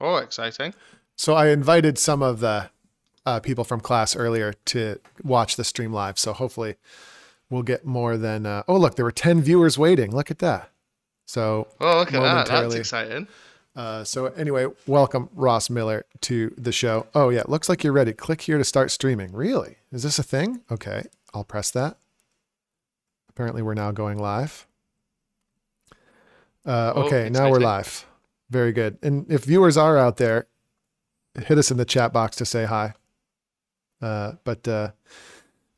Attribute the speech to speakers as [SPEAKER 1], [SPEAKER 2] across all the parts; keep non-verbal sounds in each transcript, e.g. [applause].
[SPEAKER 1] Oh, exciting.
[SPEAKER 2] So I invited some of the uh, people from class earlier to watch the stream live. So hopefully we'll get more than. Uh, oh, look, there were ten viewers waiting. Look at that. So
[SPEAKER 1] Oh, look at that. That's exciting.
[SPEAKER 2] Uh, so anyway, welcome Ross Miller to the show. Oh yeah, looks like you're ready. Click here to start streaming. Really? Is this a thing? Okay, I'll press that. Apparently, we're now going live. Uh,
[SPEAKER 1] Oh,
[SPEAKER 2] okay, now we're live. Very good. And if viewers are out there, hit us in the chat box to say hi. Uh, but uh,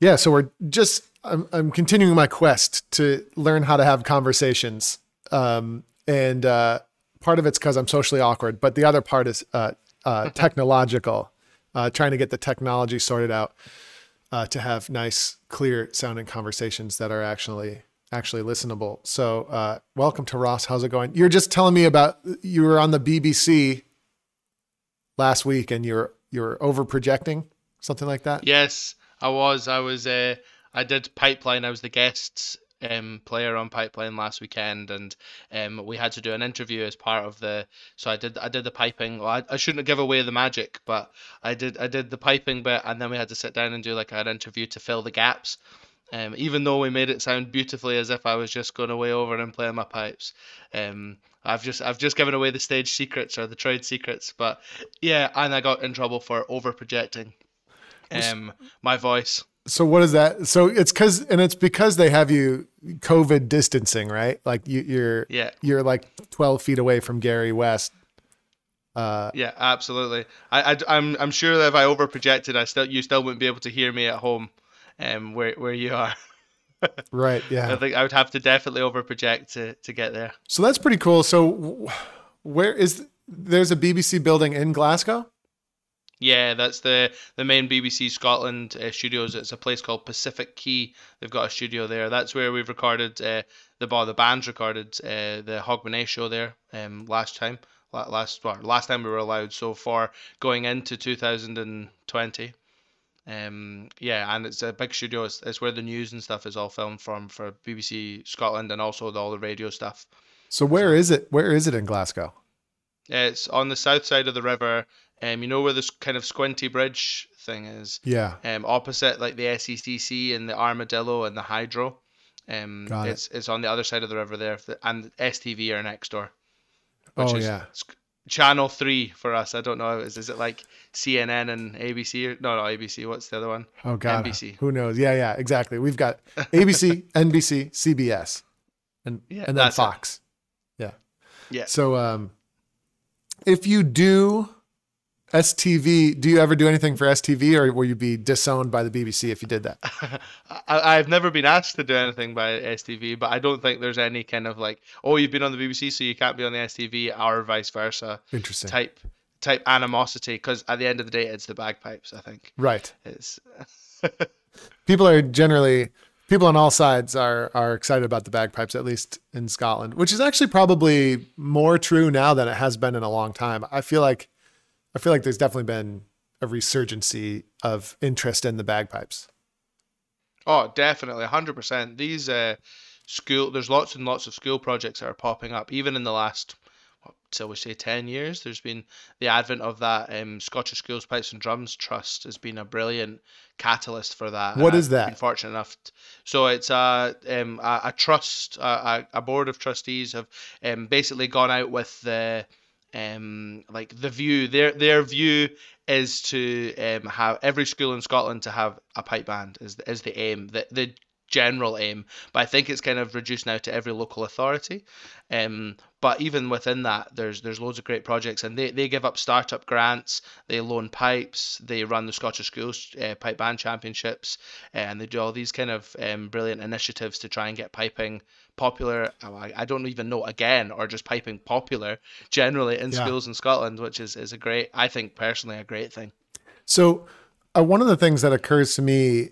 [SPEAKER 2] yeah, so we're just I'm, I'm continuing my quest to learn how to have conversations. Um, and uh, part of it's because I'm socially awkward, but the other part is uh, uh, technological, uh, trying to get the technology sorted out uh, to have nice, clear sounding conversations that are actually actually listenable. So, uh, welcome to Ross. How's it going? You're just telling me about you were on the BBC last week and you're you're over projecting something like that.
[SPEAKER 1] Yes, I was. I was. Uh, I did Pipeline. I was the guest um, player on Pipeline last weekend, and um, we had to do an interview as part of the. So I did. I did the piping. Well, I, I shouldn't give away the magic, but I did. I did the piping bit, and then we had to sit down and do like an interview to fill the gaps. Um, even though we made it sound beautifully as if I was just going away over and playing my pipes, um, I've just I've just given away the stage secrets or the trade secrets. But yeah, and I got in trouble for over projecting um my voice
[SPEAKER 2] So what is that? So it's because and it's because they have you COVID distancing, right? Like you, you're
[SPEAKER 1] yeah
[SPEAKER 2] you're like 12 feet away from Gary West. Uh,
[SPEAKER 1] yeah absolutely I, I am I'm sure that if I over projected I still you still wouldn't be able to hear me at home um where where you are [laughs]
[SPEAKER 2] right. Yeah.
[SPEAKER 1] I think I would have to definitely overproject to to get there
[SPEAKER 2] So that's pretty cool. So where is there's a BBC building in Glasgow?
[SPEAKER 1] yeah that's the the main BBC Scotland uh, studios it's a place called Pacific Quay they've got a studio there that's where we've recorded uh, the the band's recorded uh, the Hogmanay show there um last time last well, last time we were allowed so far going into 2020 um yeah and it's a big studio it's, it's where the news and stuff is all filmed from for BBC Scotland and also the, all the radio stuff
[SPEAKER 2] So where is it? Where is it in Glasgow?
[SPEAKER 1] it's on the south side of the river um you know where this kind of squinty bridge thing is
[SPEAKER 2] Yeah.
[SPEAKER 1] um, opposite like the SECC and the Armadillo and the Hydro. Um,
[SPEAKER 2] Got it.
[SPEAKER 1] it's it's on the other side of the river there, and STV are next door. Which
[SPEAKER 2] Oh
[SPEAKER 1] is
[SPEAKER 2] yeah.
[SPEAKER 1] Channel three for us. I don't know. Is is it like CNN and ABC? Or, no, no ABC. What's the other one?
[SPEAKER 2] Oh god.
[SPEAKER 1] NBC.
[SPEAKER 2] Who knows? Yeah, yeah, exactly. We've got ABC, [laughs] NBC, CBS, and
[SPEAKER 1] Yeah,
[SPEAKER 2] and then
[SPEAKER 1] that's it.
[SPEAKER 2] Fox. Yeah.
[SPEAKER 1] Yeah.
[SPEAKER 2] So um if you do STV, do you ever do anything for STV or will you be disowned by the BBC if you did that? [laughs]
[SPEAKER 1] I, I've never been asked to do anything by STV, but I don't think there's any kind of like, oh, you've been on the BBC, so you can't be on the STV, or vice versa
[SPEAKER 2] Interesting.
[SPEAKER 1] type type animosity. Because at the end of the day, it's the bagpipes. I think
[SPEAKER 2] Right.
[SPEAKER 1] it's [laughs]
[SPEAKER 2] People are generally people on all sides are are excited about the bagpipes at least in Scotland, which is actually probably more true now than it has been in a long time. I feel like I feel like there's definitely been a resurgency of interest in the bagpipes.
[SPEAKER 1] Oh, definitely, hundred percent. These uh, school, there's lots and lots of school projects that are popping up, even in the last, what, shall we say, ten years. There's been the advent of that um, Scottish Schools Pipes and Drums Trust has been a brilliant catalyst for that.
[SPEAKER 2] What is
[SPEAKER 1] I've
[SPEAKER 2] that?
[SPEAKER 1] Been fortunate enough. t- so it's a um, a, a trust, a, a, a board of trustees have um, basically gone out with the um like the view their their view is to um have every school in Scotland to have a pipe band is is the aim. The the general aim but I think it's kind of reduced now to every local authority. Um but even within that there's there's loads of great projects and they, they give up startup grants they loan pipes they run the Scottish Schools uh, pipe band championships and they do all these kind of um, brilliant initiatives to try and get piping popular. Oh, I, I don't even know again or just piping popular generally in
[SPEAKER 2] Yeah.
[SPEAKER 1] schools in Scotland which is, is a great I think personally a great thing.
[SPEAKER 2] So, uh, one of the things that occurs to me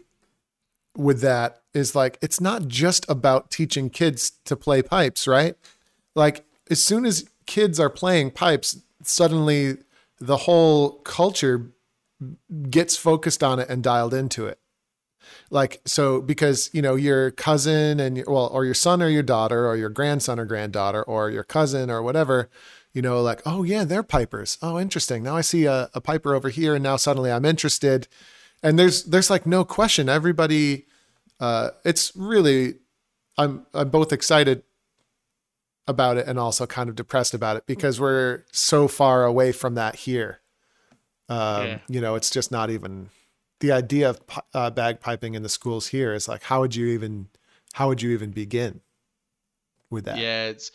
[SPEAKER 2] with that is like it's not just about teaching kids to play pipes, right? Like as soon as kids are playing pipes, suddenly the whole culture gets focused on it and dialed into it. Like so because, you know, your cousin and your, well or your son or your daughter or your grandson or granddaughter or your cousin or whatever you know, like, oh yeah, they're pipers. Oh, interesting. Now I see a, a piper over here, and now suddenly I'm interested. And there's there's like no question. Everybody, uh, it's really, I'm I'm both excited about it and also kind of depressed about it because we're so far away from that here. Um,
[SPEAKER 1] Yeah.
[SPEAKER 2] You know, it's just not even the idea of uh, bagpiping in the schools here is like, how would you even, how would you even begin with that?
[SPEAKER 1] Yeah, it's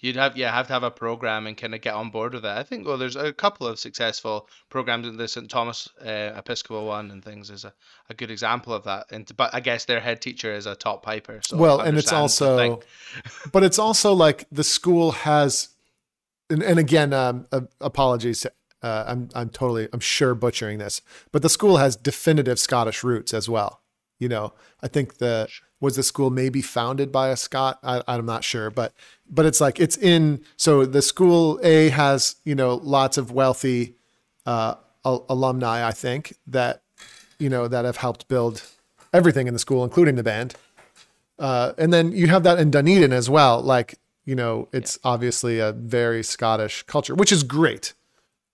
[SPEAKER 1] you'd have yeah have to have a program and kind of get on board with it. I think well, there's a couple of successful programs in the St Thomas uh, Episcopal one and things is a, a good example of that. And but I guess their head teacher is a top piper. So
[SPEAKER 2] well, and it's
[SPEAKER 1] understands the thing.
[SPEAKER 2] also, [laughs] but it's also like the school has, and, and again, um, uh, apologies. Uh, I'm I'm totally I'm sure butchering this, but the school has definitive Scottish roots as well. You know, I think the was the school maybe founded by a Scot. I, I'm not sure, but but it's like it's in. So the school A has you know lots of wealthy uh, al- alumni. I think that you know that have helped build everything in the school, including the band. Uh, and then you have that in Dunedin as well. Like, you know, it's obviously a very Scottish culture, which is great.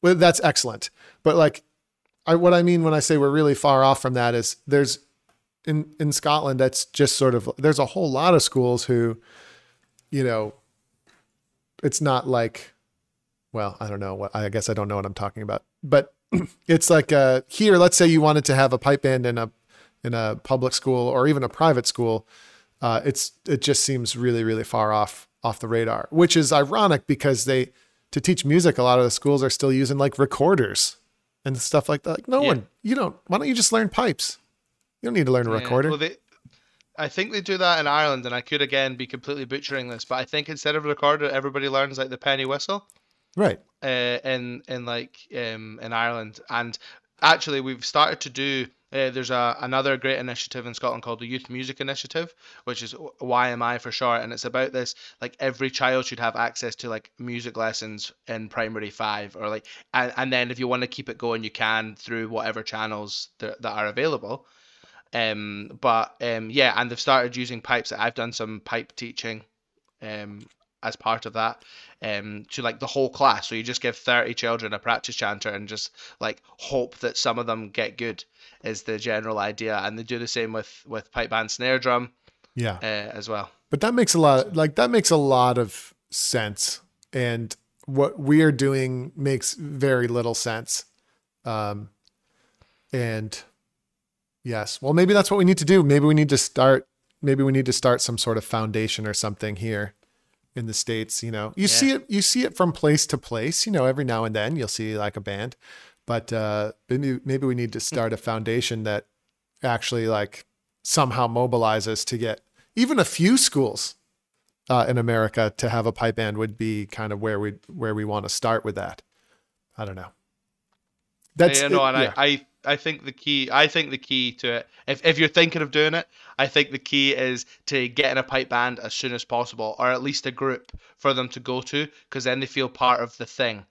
[SPEAKER 2] Well, that's excellent. But like, I, what I mean when I say we're really far off from that is there's in in Scotland that's just sort of there's a whole lot of schools who, you know, it's not like, well, I don't know what I guess I don't know what I'm talking about, but [clears throat] it's like uh, here. Let's say you wanted to have a pipe band in a in a public school or even a private school uh, it's it just seems really really far off off the radar, which is ironic because they to teach music, a lot of the schools are still using like recorders and stuff like that. Like, no
[SPEAKER 1] Yeah.
[SPEAKER 2] one, you don't. Why don't you just learn pipes? You don't need to learn a
[SPEAKER 1] Yeah,
[SPEAKER 2] recorder.
[SPEAKER 1] Well, they, I think they do that in Ireland, and I could again be completely butchering this, but I think instead of a recorder, everybody learns like the penny whistle.
[SPEAKER 2] right.
[SPEAKER 1] uh, in in like um, in Ireland, and actually we've started to do. Uh, there's a another great initiative in Scotland called the Youth Music Initiative, which is YMI for short, and it's about this like every child should have access to like music lessons in primary five, or like and, and then if you want to keep it going, you can through whatever channels that, that are available. Um, but um, yeah, and they've started using pipes. I've done some pipe teaching, um, as part of that, um, to like the whole class. So you just give thirty children a practice chanter and just like hope that some of them get good is the general idea. And they do the same with with pipe band snare drum
[SPEAKER 2] Yeah.
[SPEAKER 1] uh, as well.
[SPEAKER 2] But that makes a lot like that makes a lot of sense. And what we are doing makes very little sense. Um and yes, well maybe that's what we need to do. Maybe we need to start maybe we need to start some sort of foundation or something here in the states, you know. You see it you see it from place to place, you know, every now and then you'll see like a band. But uh maybe maybe we need to start a foundation that actually like somehow mobilizes to get even a few schools uh, in America to have a pipe band would be kind of where we where we want to start with that. I don't know. That's
[SPEAKER 1] yeah, no,
[SPEAKER 2] it-
[SPEAKER 1] and
[SPEAKER 2] yeah.
[SPEAKER 1] I, I I think the key I think the key to it if, if you're thinking of doing it, I think the key is to get in a pipe band as soon as possible, or at least a group for them to go to, because then they feel part of the thing.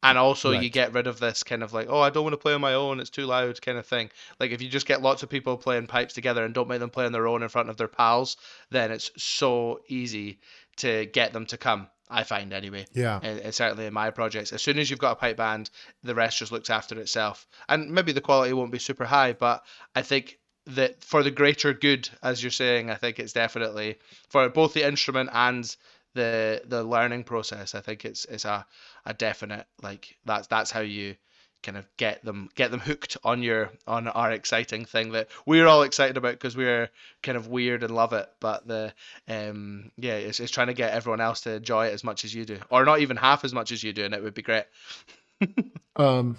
[SPEAKER 1] And also you get rid of this kind of like, oh I don't want to play on my own, it's too loud kind of thing. Like if you just get lots of people playing pipes together and don't make them play on their own in front of their pals, then it's so easy to get them to come. I find anyway
[SPEAKER 2] yeah.
[SPEAKER 1] and, and certainly in my projects. As soon as you've got a pipe band, the rest just looks after itself. And maybe the quality won't be super high, but I think that for the greater good, as you're saying, I think it's definitely for both the instrument and the the learning process. I think it's it's a, a definite like that's that's how you kind of get them get them hooked on your on our exciting thing that we're all excited about because we're kind of weird and love it but the um yeah it's, it's trying to get everyone else to enjoy it as much as you do or not even half as much as you do and it would be great [laughs]
[SPEAKER 2] Um,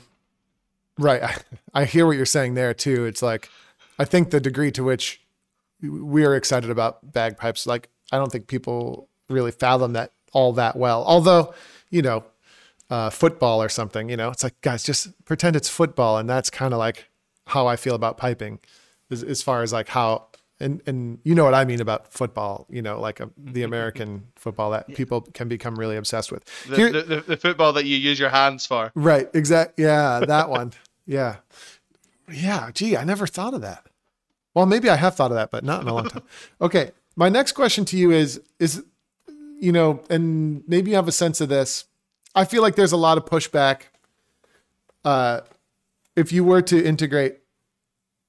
[SPEAKER 2] right. I, I hear what you're saying there too. It's like, I think the degree to which we are excited about bagpipes, like, I don't think people really fathom that all that well. Although, you know, uh, football or something, you know, it's like, guys, just pretend it's football. And that's kind of like how I feel about piping as, as far as like how, and, and you know what I mean about football, you know, like a, the American football that people can become really obsessed with.
[SPEAKER 1] the,
[SPEAKER 2] Here-
[SPEAKER 1] the, the, the football that you use your hands for
[SPEAKER 2] Right. Exact. Yeah, that one. Yeah. Yeah. Gee, I never thought of that. Well, maybe I have thought of that, but not in a long time. [laughs] Okay. My next question to you is: is you know, and maybe you have a sense of this. I feel like there's a lot of pushback. Uh, if you were to integrate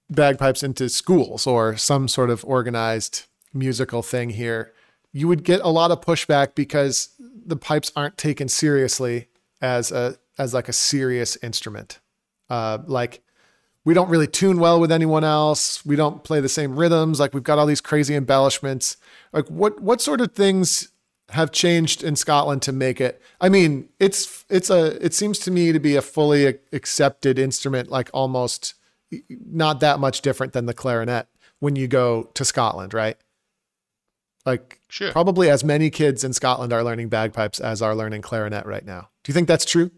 [SPEAKER 2] bagpipes into schools or some sort of organized musical thing here, you would get a lot of pushback because the pipes aren't taken seriously as a as like a serious instrument. Uh, like we don't really tune well with anyone else. We don't play the same rhythms. Like we've got all these crazy embellishments. Like what what sort of things have changed in Scotland to make it? I mean, it's it's a it seems to me to be a fully accepted instrument, like almost not that much different than the clarinet when you go to Scotland, right? Like
[SPEAKER 1] sure.
[SPEAKER 2] probably as many kids in Scotland are learning bagpipes as are learning clarinet right now. Do you think that's true?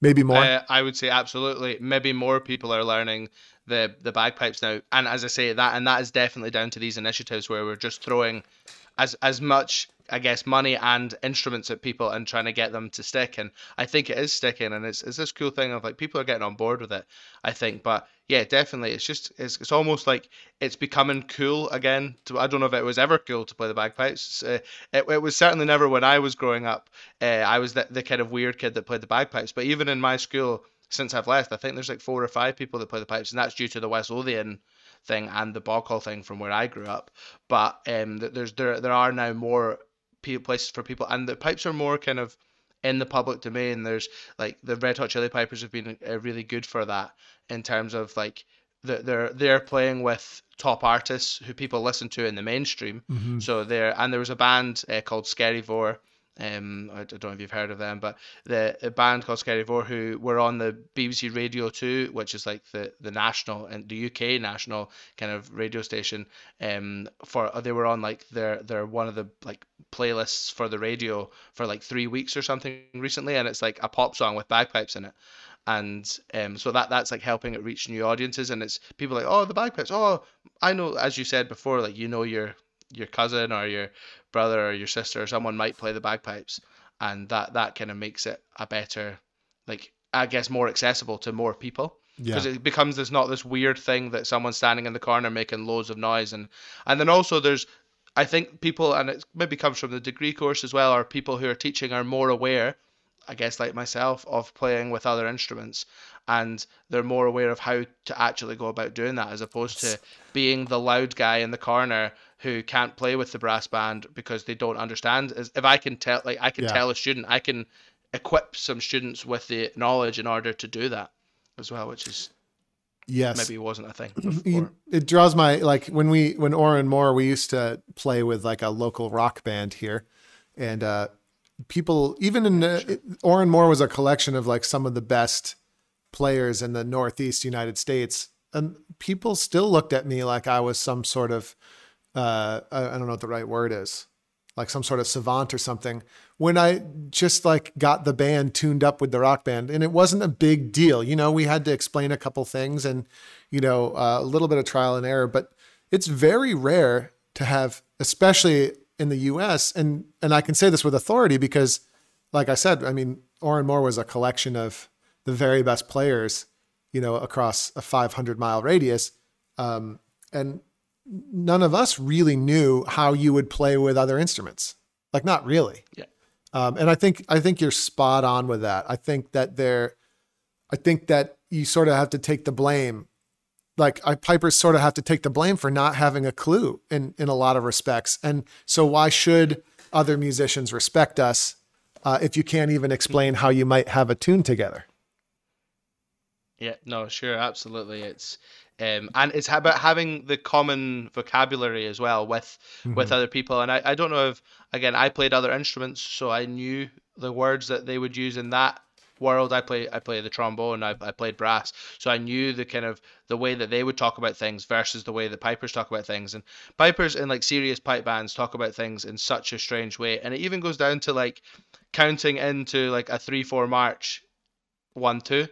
[SPEAKER 2] Maybe more.
[SPEAKER 1] Uh, I would say absolutely. Maybe more people are learning the the bagpipes now, and as I say that, and that is definitely down to these initiatives where we're just throwing as as much I guess money and instruments at people and trying to get them to stick. And I think it is sticking, and it's it's this cool thing of like people are getting on board with it. I think, but yeah, definitely, it's just it's it's almost like it's becoming cool again. To, I don't know if it was ever cool to play the bagpipes. Uh, it, it was certainly never when I was growing up. Uh, I was the, the kind of weird kid that played the bagpipes. But even in my school, since I've left, I think there's like four or five people that play the pipes, and that's due to the West Lothian thing and the Boghall thing from where I grew up. But um, there's there there are now more places for people, and the pipes are more kind of in the public domain. There's like the Red Hot Chili Peppers have been uh, really good for that in terms of like the, they're they're playing with top artists who people listen to in the mainstream.
[SPEAKER 2] Mm-hmm.
[SPEAKER 1] So there, and there was a band uh, called Skerryvore um, I don't know if you've heard of them, but the a band called Skerryvore who were on the BBC Radio 2, which is like the, the national and the UK national kind of radio station. Um, for they were on like their their one of the like playlists for the radio for like three weeks or something recently, and it's like a pop song with bagpipes in it and um, so that that's like helping it reach new audiences and it's people like oh the bagpipes oh i know as you said before like you know your your cousin or your brother or your sister or someone might play the bagpipes, and that that kind of makes it a better, like I guess, more accessible to more people because
[SPEAKER 2] yeah.
[SPEAKER 1] it becomes this not this weird thing that someone's standing in the corner making loads of noise and and then also there's I think people and it maybe comes from the degree course as well or people who are teaching are more aware I guess like myself of playing with other instruments and they're more aware of how to actually go about doing that as opposed to being the loud guy in the corner who can't play with the brass band because they don't understand. Is if I can tell, like I can yeah. tell a student, I can equip some students with the knowledge in order to do that as well, which is
[SPEAKER 2] yes
[SPEAKER 1] maybe wasn't a thing [clears throat] before.
[SPEAKER 2] it draws my like when we when Oran Mor we used to play with like a local rock band here and uh people even in the, Oran Mor was a collection of like some of the best players in the Northeast United States. And people still looked at me like I was some sort of, uh, I don't know what the right word is, like some sort of savant or something. When I just like got the band tuned up with the rock band, and it wasn't a big deal. You know, we had to explain a couple things and, you know, uh, a little bit of trial and error, but it's very rare to have, especially in the US. And, and I can say this with authority because, like I said, I mean, Oran Mor was a collection of the very best players, you know, across a 500 mile radius. Um, and none of us really knew how you would play with other instruments. Like, not really.
[SPEAKER 1] Yeah.
[SPEAKER 2] Um, and I think I think you're spot on with that. I think that there, I think that you sort of have to take the blame. Like I, pipers sort of have to take the blame for not having a clue in in a lot of respects. And so why should other musicians respect us uh, if you can't even explain how you might have a tune together?
[SPEAKER 1] Yeah, no, sure, absolutely. It's um, and it's about having the common vocabulary as well with mm-hmm. with other people. And I, I don't know if again I played other instruments, so I knew the words that they would use in that world. I play I play the trombone. I, I played brass, so I knew the kind of the way that they would talk about things versus the way that pipers talk about things. And pipers in like serious pipe bands talk about things in such a strange way, and it even goes down to like counting into like a three four march, one two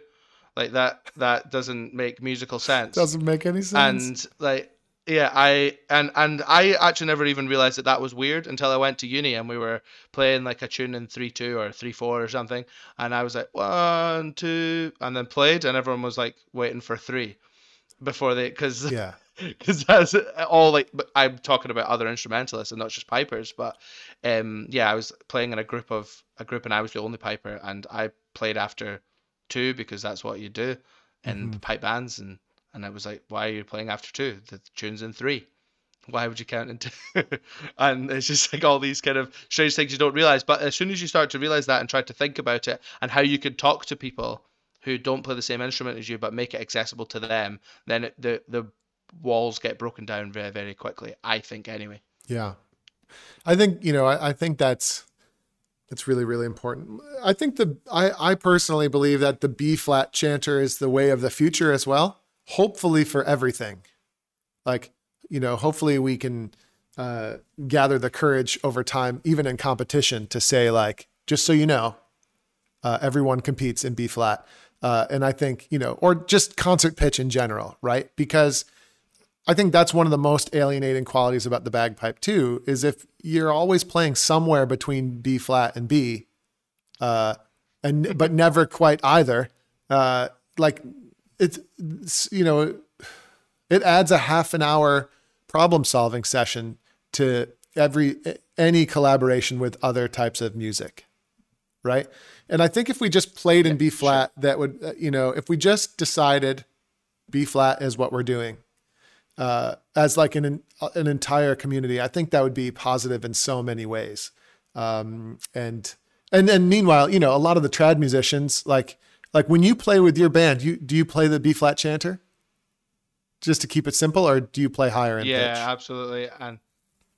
[SPEAKER 1] like that that doesn't make musical sense.
[SPEAKER 2] Doesn't make any sense.
[SPEAKER 1] And like yeah, I and and I actually never even realized that that was weird until I went to uni and we were playing like a tune in three two or three four or something, and I was like one two, and then played, and everyone was like waiting for three before they because [laughs]
[SPEAKER 2] yeah
[SPEAKER 1] because that's all like I'm talking about other instrumentalists and not just pipers. But um, yeah, I was playing in a group of a group, and I was the only piper, and I played after two because that's what you do in
[SPEAKER 2] Mm-hmm.
[SPEAKER 1] the pipe bands, and and I was like, why are you playing after two? The tune's in three. Why would you count in [laughs] two? and it's just like all these kind of strange things you don't realize. But as soon as you start to realize that and try to think about it and how you could talk to people who don't play the same instrument as you but make it accessible to them, then it, the the walls get broken down very very quickly. I think anyway.
[SPEAKER 2] Yeah. I think, you know, I, I think that's that's really, really important. I think the I, I personally believe that the B flat chanter is the way of the future as well. Hopefully for everything. Like, you know, hopefully we can uh, gather the courage over time, even in competition, to say like, just so you know, uh, everyone competes in B flat. Uh, and I think, you know, or just concert pitch in general, right? Because I think that's one of the most alienating qualities about the bagpipe too, is if you're always playing somewhere between B flat and B, uh, and but never quite either. Uh, like it's, it's you know, it adds a half an hour problem solving session to every any collaboration with other types of music, right? And I think if we just played in B flat, that would uh, you know, if we just decided B flat is what we're doing uh, as like an an entire community, I think that would be positive in so many ways. Um, and and and meanwhile, you know, a lot of the trad musicians, like like when you play with your band, you do you play the B flat chanter? Just to keep it simple, or do you play higher in
[SPEAKER 1] yeah,
[SPEAKER 2] pitch?
[SPEAKER 1] absolutely. And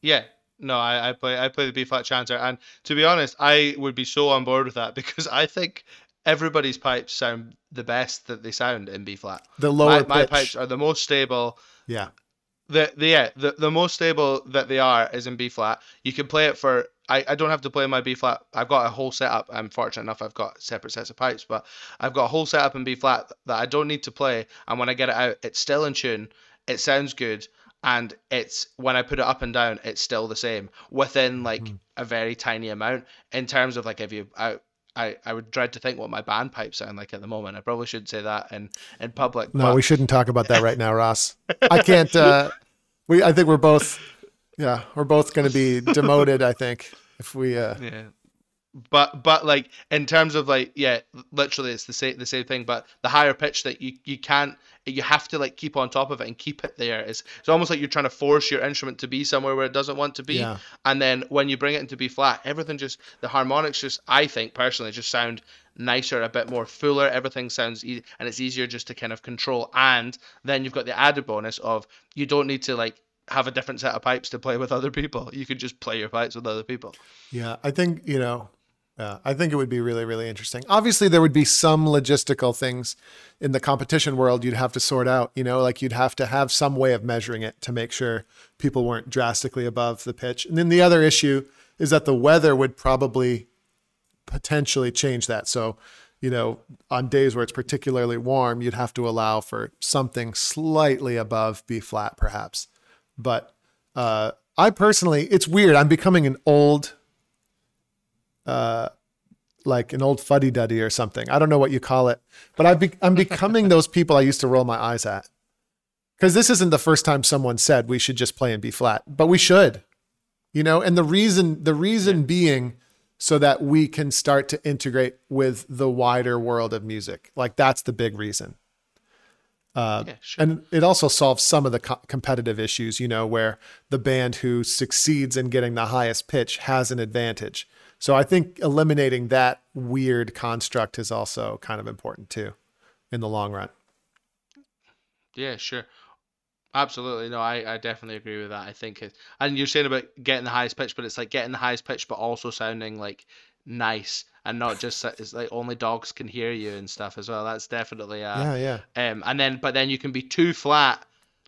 [SPEAKER 1] yeah, no, I, I play I play the B flat chanter, and to be honest, I would be so on board with that [laughs] because I think everybody's pipes sound the best that they sound in B flat.
[SPEAKER 2] The lower
[SPEAKER 1] my, my pipes are the most stable.
[SPEAKER 2] yeah,
[SPEAKER 1] The, the yeah the, the most stable that they are is in B flat. You can play it for I, I don't have to play my B flat. I've got a whole setup. I'm fortunate enough I've got separate sets of pipes, but I've got a whole setup in B flat that I don't need to play. And when I get it out, it's still in tune. It sounds good, and it's when I put it up and down, it's still the same within like hmm. a very tiny amount. In terms of like if you I, I, I would dread to think what my band pipes sound like at the moment. I probably shouldn't say that in, in public.
[SPEAKER 2] no,
[SPEAKER 1] but-
[SPEAKER 2] we shouldn't talk about that right now, Ross. [laughs] I can't. Uh, we I think we're both. Yeah, we're both going to be demoted. I think if we. Uh,
[SPEAKER 1] Yeah. But but like in terms of like yeah, literally it's the same the same thing. But the higher pitch that you you can't you have to like keep on top of it and keep it there. It's it's almost like you're trying to force your instrument to be somewhere where it doesn't want to be.
[SPEAKER 2] Yeah.
[SPEAKER 1] And then when you bring it into B flat, everything just the harmonics just I think personally just sound nicer, a bit more fuller. Everything sounds e- and it's easier just to kind of control. And then you've got the added bonus of you don't need to like have a different set of pipes to play with other people. You can just play your pipes with other people.
[SPEAKER 2] Yeah, I think, you know, yeah, I think it would be really, really interesting. Obviously, there would be some logistical things in the competition world you'd have to sort out, you know, like you'd have to have some way of measuring it to make sure people weren't drastically above the pitch. And then the other issue is that the weather would probably potentially change that. So, you know, on days where it's particularly warm, you'd have to allow for something slightly above B flat, perhaps. But uh, I personally, it's weird. I'm becoming an old uh, like an old fuddy duddy or something. I don't know what you call it, but I've be- I'm becoming those people I used to roll my eyes at. Because this isn't the first time someone said we should just play in B flat, but we should, you know. And the reason the reason being so that we can start to integrate with the wider world of music. Like that's the big reason. Uh,
[SPEAKER 1] Yeah, sure.
[SPEAKER 2] and it also solves some of the co- competitive issues, you know, where the band who succeeds in getting the highest pitch has an advantage. So I think eliminating that weird construct is also kind of important too in the long run.
[SPEAKER 1] Yeah, sure. Absolutely. No, I, I definitely agree with that. I think it, and you're saying about getting the highest pitch, but it's like getting the highest pitch, but also sounding like nice and not just it's like only dogs can hear you and stuff as well. That's definitely uh
[SPEAKER 2] yeah, yeah.
[SPEAKER 1] um and then but then you can be too flat,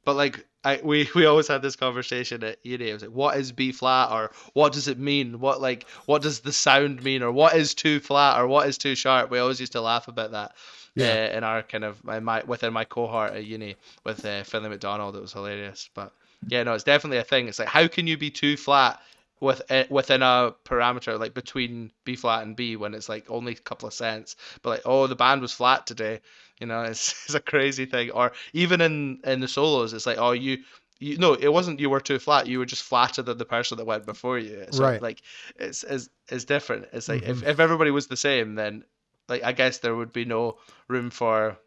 [SPEAKER 1] but like I we [laughs] we always had this conversation at uni. It was like, what is B flat or what does it mean? What like what does the sound mean or what is too flat or what is too sharp? We always used to laugh about that.
[SPEAKER 2] Yeah.
[SPEAKER 1] Uh, in our kind of my, within my cohort at uni with uh, Finlay MacDonald, it was hilarious. But yeah, no, it's definitely a thing. It's like how can you be too flat with within a parameter like between B flat and B when it's like only a couple of cents. But like, oh, the band was flat today. You know, [laughs] it's, it's a crazy thing. Or even in in the solos, it's like, oh, you you no, it wasn't you were too flat. You were just flatter than the person that went before you. So
[SPEAKER 2] Right.
[SPEAKER 1] Like it's it's, it's different. It's like if,
[SPEAKER 2] Mhm.
[SPEAKER 1] if everybody was the same, then like I guess there would be no room for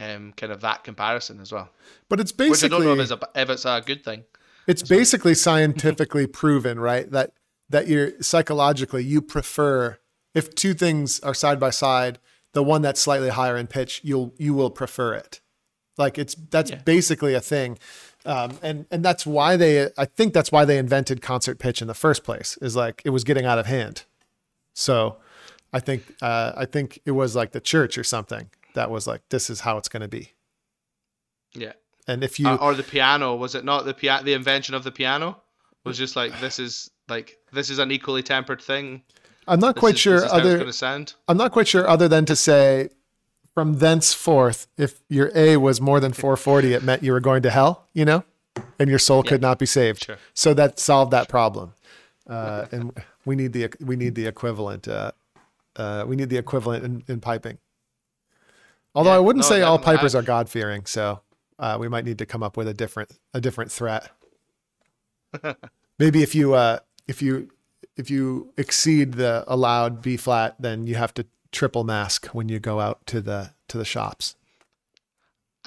[SPEAKER 1] um kind of that comparison as well.
[SPEAKER 2] But it's
[SPEAKER 1] Which I don't know if it's a if it's a good thing.
[SPEAKER 2] It's basically scientifically proven, right? That that you're psychologically you prefer if two things are side by side, the one that's slightly higher in pitch, you'll you will prefer it. Like it's that's
[SPEAKER 1] Yeah.
[SPEAKER 2] basically a thing. Um, and and that's why they I think that's why they invented concert pitch in the first place is like it was getting out of hand. So I think uh, I think it was like the church or something that was like this is how it's going to be.
[SPEAKER 1] Yeah.
[SPEAKER 2] And if you
[SPEAKER 1] Uh, or the piano was it not the piano the invention of the piano was just like this is like this is an equally tempered thing
[SPEAKER 2] I'm not
[SPEAKER 1] This
[SPEAKER 2] quite
[SPEAKER 1] is-
[SPEAKER 2] sure other
[SPEAKER 1] going to sound
[SPEAKER 2] I'm not quite sure other than to say from thenceforth, if your A was more than 440, it meant you were going to hell, you know, and your soul could not be saved.
[SPEAKER 1] Sure.
[SPEAKER 2] So that solved that problem. Uh, and we need the we need the equivalent. Uh, uh, we need the equivalent in, in piping. Although
[SPEAKER 1] Yeah,
[SPEAKER 2] I wouldn't
[SPEAKER 1] no,
[SPEAKER 2] say all pipers
[SPEAKER 1] I-
[SPEAKER 2] are God fearing, so uh, we might need to come up with a different a different threat. Maybe if you uh, if you if you exceed the allowed B flat, then you have to triple mask when you go out to the to the shops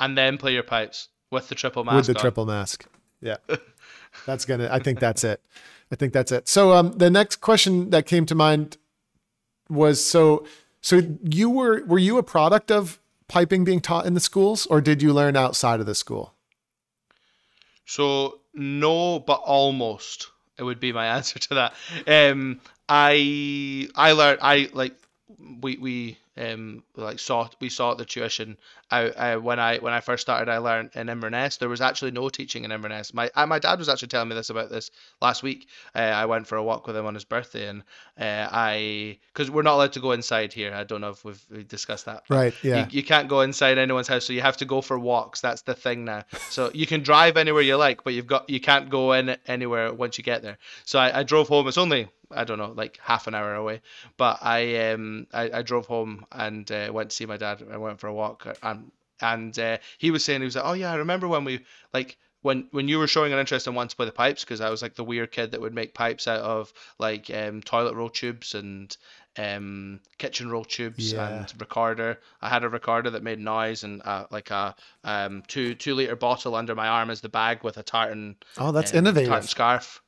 [SPEAKER 1] and then play your pipes with the triple mask
[SPEAKER 2] with the
[SPEAKER 1] on.
[SPEAKER 2] triple mask. Yeah, [laughs] that's gonna. I think that's it. I think that's it. So um, the next question that came to mind was so so you were were you a product of piping being taught in the schools, or did you learn outside of the school?
[SPEAKER 1] So no, but almost. It would be my [laughs] answer to that. Um, I I learned I like we we um like saw we saw the tuition out uh, when I when I first started. I learned in Inverness. There was actually no teaching in Inverness. My uh, my dad was actually telling me this about this last week. Uh, I went for a walk with him on his birthday, and uh, I because we're not allowed to go inside here. I don't know if we've we discussed that.
[SPEAKER 2] Right. Yeah.
[SPEAKER 1] you, you can't go inside anyone's house, so you have to go for walks. That's the thing now. So you can drive anywhere you like, but you've got you can't go in anywhere once you get there. So I, I drove home. It's only I don't know, like half an hour away. But I um I, I drove home and uh, went to see my dad. I went for a walk, and and uh, he was saying he was like, oh yeah, I remember when we like when when you were showing an interest in wanting to play the pipes because I was like the weird kid that would make pipes out of like um, toilet roll tubes and um, kitchen roll tubes
[SPEAKER 2] Yeah.
[SPEAKER 1] and recorder. I had a recorder that made noise and uh, like a um, two two liter bottle under my arm as the bag with a tartan
[SPEAKER 2] oh, that's
[SPEAKER 1] um, tartan scarf.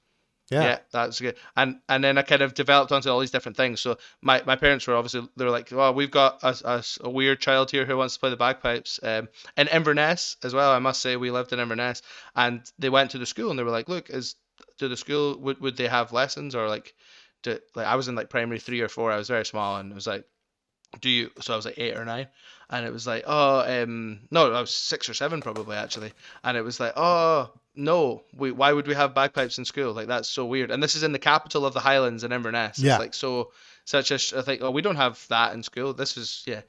[SPEAKER 2] Yeah.
[SPEAKER 1] Yeah, that's good. And and then I kind of developed onto all these different things. So my, my parents were obviously they were like, well, we've got a a weird child here who wants to play the bagpipes. Um, in Inverness as well. I must say we lived in Inverness, and they went to the school and they were like, look, is to the school would would they have lessons or like, do, like I was in like primary three or four. I was very small and it was like, do you? So I was like eight or nine, and it was like, oh, um, no, I was six or seven probably actually, and it was like, oh, no, we, why would we have bagpipes in school? Like that's so weird. And this is in the capital of the Highlands in Inverness.
[SPEAKER 2] Yeah.
[SPEAKER 1] It's like so such a. I think, oh, we don't have that in school. This is yeah,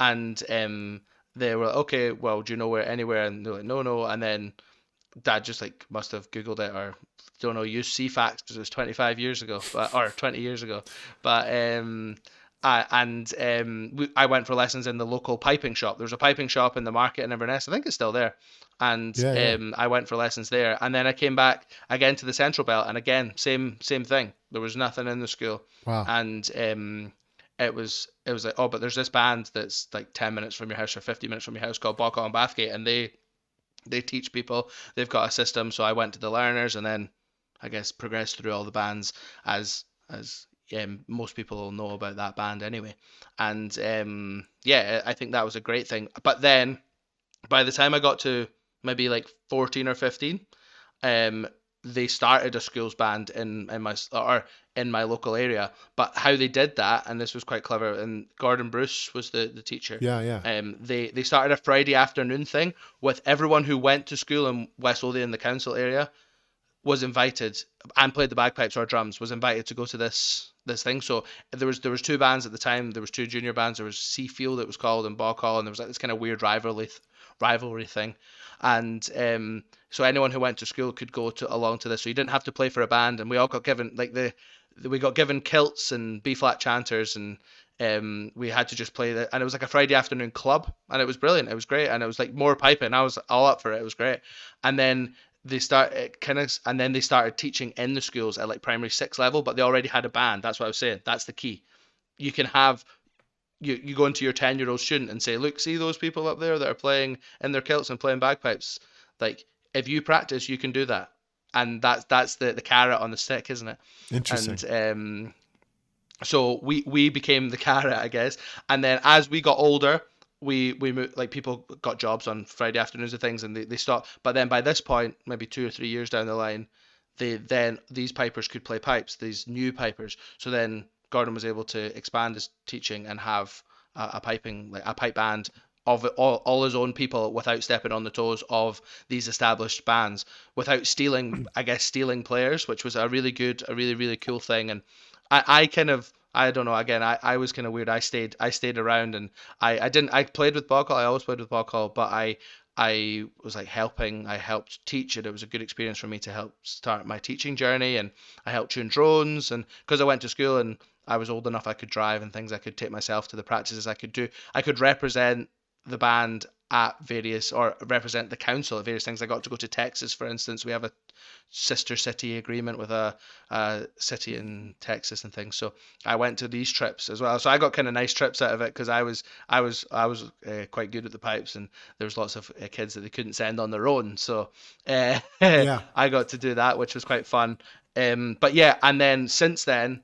[SPEAKER 1] and um, they were like, okay, well, do you know where anywhere? And they're like, no, no, and then dad just like must have googled it or don't know used Ceefax because it was 25 years ago but, or 20 years ago but um I, and um we, I went for lessons in the local piping shop. There was a piping shop in the market in Inverness I think it's still there. And
[SPEAKER 2] Yeah, yeah.
[SPEAKER 1] um I went for lessons there. And then I came back again to the central belt. And again same same thing. There was nothing in the school.
[SPEAKER 2] Wow.
[SPEAKER 1] and um it was it was like oh but there's this band that's like 10 minutes from your house or 50 minutes from your house called Boghall and Bathgate. And they they teach people. They've got a system. So I went to the learners and then I guess progressed through all the bands as as um, most people will know about that band anyway and um yeah I think that was a great thing but then by the time I got to maybe like 14 or 15 um they started a schools band in in my or in my local area but how they did that and this was quite clever and Gordon Bruce was the the teacher
[SPEAKER 2] Yeah. Yeah.
[SPEAKER 1] um, they they started a Friday afternoon thing with everyone who went to school in West Lothian, the council area, was invited and played the bagpipes or drums. Was invited to go to this this thing. So there was there was two bands at the time. There was two junior bands. There was Seafield, it was called, and Boghall, and there was like this kind of weird rivalry rivalry thing, and um, so anyone who went to school could go to along to this. So you didn't have to play for a band, and we all got given like the we got given kilts and B flat chanters and um, we had to just play that, and it was like a Friday afternoon club, and it was brilliant. It was great, and it was like more piping. I was all up for it. It was great. And then they start kind of, and then they started teaching in the schools at like primary six level, but they already had a band. That's what I was saying. That's the key. You can have you, you go into your 10 year old student and say, look, see those people up there that are playing in their kilts and playing bagpipes? Like, if you practice, you can do that. And that's that's the, the carrot on the stick, isn't it?
[SPEAKER 2] Interesting.
[SPEAKER 1] And um, so we we became the [laughs] carrot, I guess. And then as we got older, we we like people got jobs on Friday afternoons and things, and they, they stopped. But then by this point, maybe two or three years down the line, they then these pipers could play pipes, these new pipers. So then Gordon was able to expand his teaching and have a, a piping like a pipe band of all, all his own people without stepping on the toes of these established bands without stealing i guess stealing players which was a really good a really really cool thing and I, I kind of I don't know. Again, I, I was kind of weird. I stayed I stayed around and I, I didn't I played with Boghall. I always played with Boghall, but I I was like helping. I helped teach it. It was a good experience for me to help start my teaching journey, and I helped tune drones. And because I went to school and I was old enough, I could drive and things. I could take myself to the practices. I could do. I could represent the band at various or represent the council at various things. I got to go to Texas, for instance. We have a sister city agreement with a, a city in Texas and things. So I went to these trips as well. So I got kind of nice trips out of it because I was I was I was uh, quite good at the pipes, and there was lots of uh, kids that they couldn't send on their own. So uh, yeah. [laughs] I got to do that, which was quite fun. Um, but yeah, and then since then,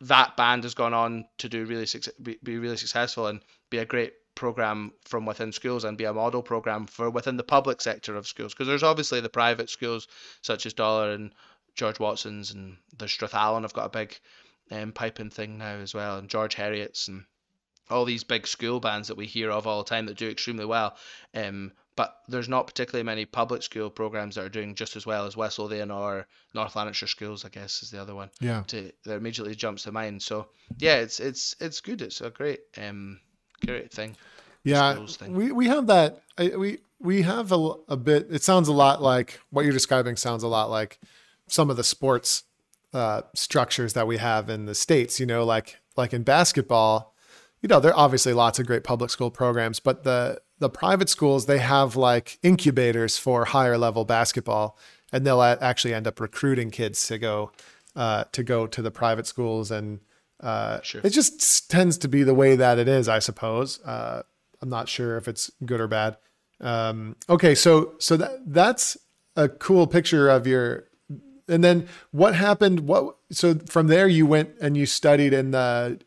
[SPEAKER 1] that band has gone on to do really be, be really successful and be a great program from within schools and be a model program for within the public sector of schools because there's obviously the private schools such as Dollar and George Watson's and the Strathallan have got a big um, piping thing now as well and George Heriot's and all these big school bands that we hear of all the time that do extremely well um, but there's not particularly many public school programs that are doing just as well as West Lothian or North Lanarkshire schools, I guess, is the other one.
[SPEAKER 2] Yeah.
[SPEAKER 1] To, that immediately jumps to mind. So yeah, it's it's it's good. It's a great um great thing.
[SPEAKER 2] Yeah, thing. we we have that. We we have a, a bit. It sounds a lot like what you're describing. Sounds a lot like some of the sports uh, structures that we have in the states. You know, like like in basketball. You know, there are obviously lots of great public school programs, but the the private schools they have like incubators for higher level basketball, and they'll actually end up recruiting kids to go uh, to go to the private schools and uh, sure. It just tends to be the way that it is, I suppose. Uh, I'm not sure if it's good or bad. Um, okay, so so that that's a cool picture of your. And then what happened? What so from there you went and you studied in the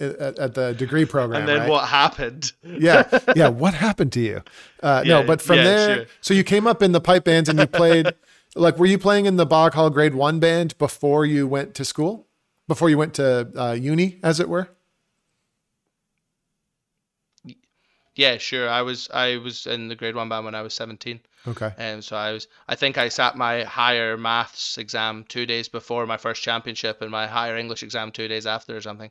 [SPEAKER 2] at, at the degree program.
[SPEAKER 1] And then
[SPEAKER 2] right?
[SPEAKER 1] what happened?
[SPEAKER 2] yeah, [laughs] yeah. What happened to you? Uh, yeah, no, but from yeah, there, sure. so you came up in the pipe bands and you played. [laughs] like, were you playing in the Boghall Grade One band before you went to school? Before you went to uh, uni, as it were?
[SPEAKER 1] Yeah, sure. I was I was in the grade one band when I was seventeen.
[SPEAKER 2] Okay.
[SPEAKER 1] And um, so I was I think I sat my higher maths exam two days before my first championship and my higher English exam two days after or something,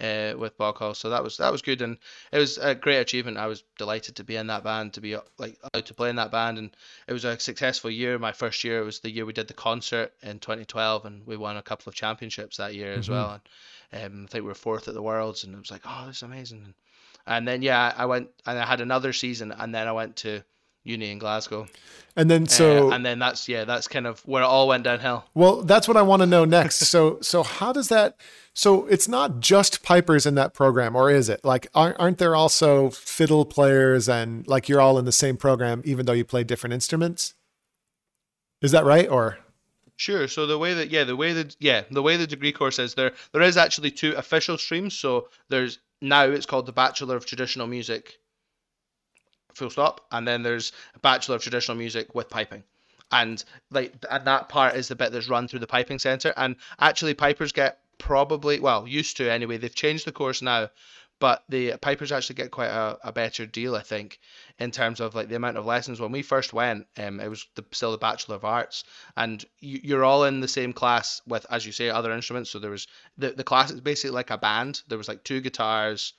[SPEAKER 1] uh, with Boghall. So that was that was good and it was a great achievement. I was delighted to be in that band, to be like allowed to play in that band, and it was a successful year. My first year it was the year we did the concert in 2012, and we won a couple of championships that year mm-hmm. as well. And um, I think we were fourth at the Worlds, and it was like, oh, this is amazing. And, and then yeah, I went and I had another season, and then I went to uni in Glasgow.
[SPEAKER 2] And then so
[SPEAKER 1] uh, and then that's yeah, that's kind of where it all went downhill.
[SPEAKER 2] Well, that's what I want to know next. so so how does that so it's not just pipers in that program or is it? Like aren't, aren't there also fiddle players and like you're all in the same program even though you play different instruments? Is that right or
[SPEAKER 1] Sure. So the way that yeah, the way that yeah, the way the degree course is there there is actually two official streams. So there's now it's called the Bachelor of Traditional Music full stop. And then there's a Bachelor of Traditional Music with piping. And like and that part is the bit that's run through the piping center. And actually pipers get probably well, used to anyway, they've changed the course now. But the pipers actually get quite a, a better deal, I think, in terms of like the amount of lessons. When we first went, um, it was the, still the Bachelor of Arts, and you, you're all in the same class with, as you say, other instruments. So there was the the class is basically like a band. There was like two guitars,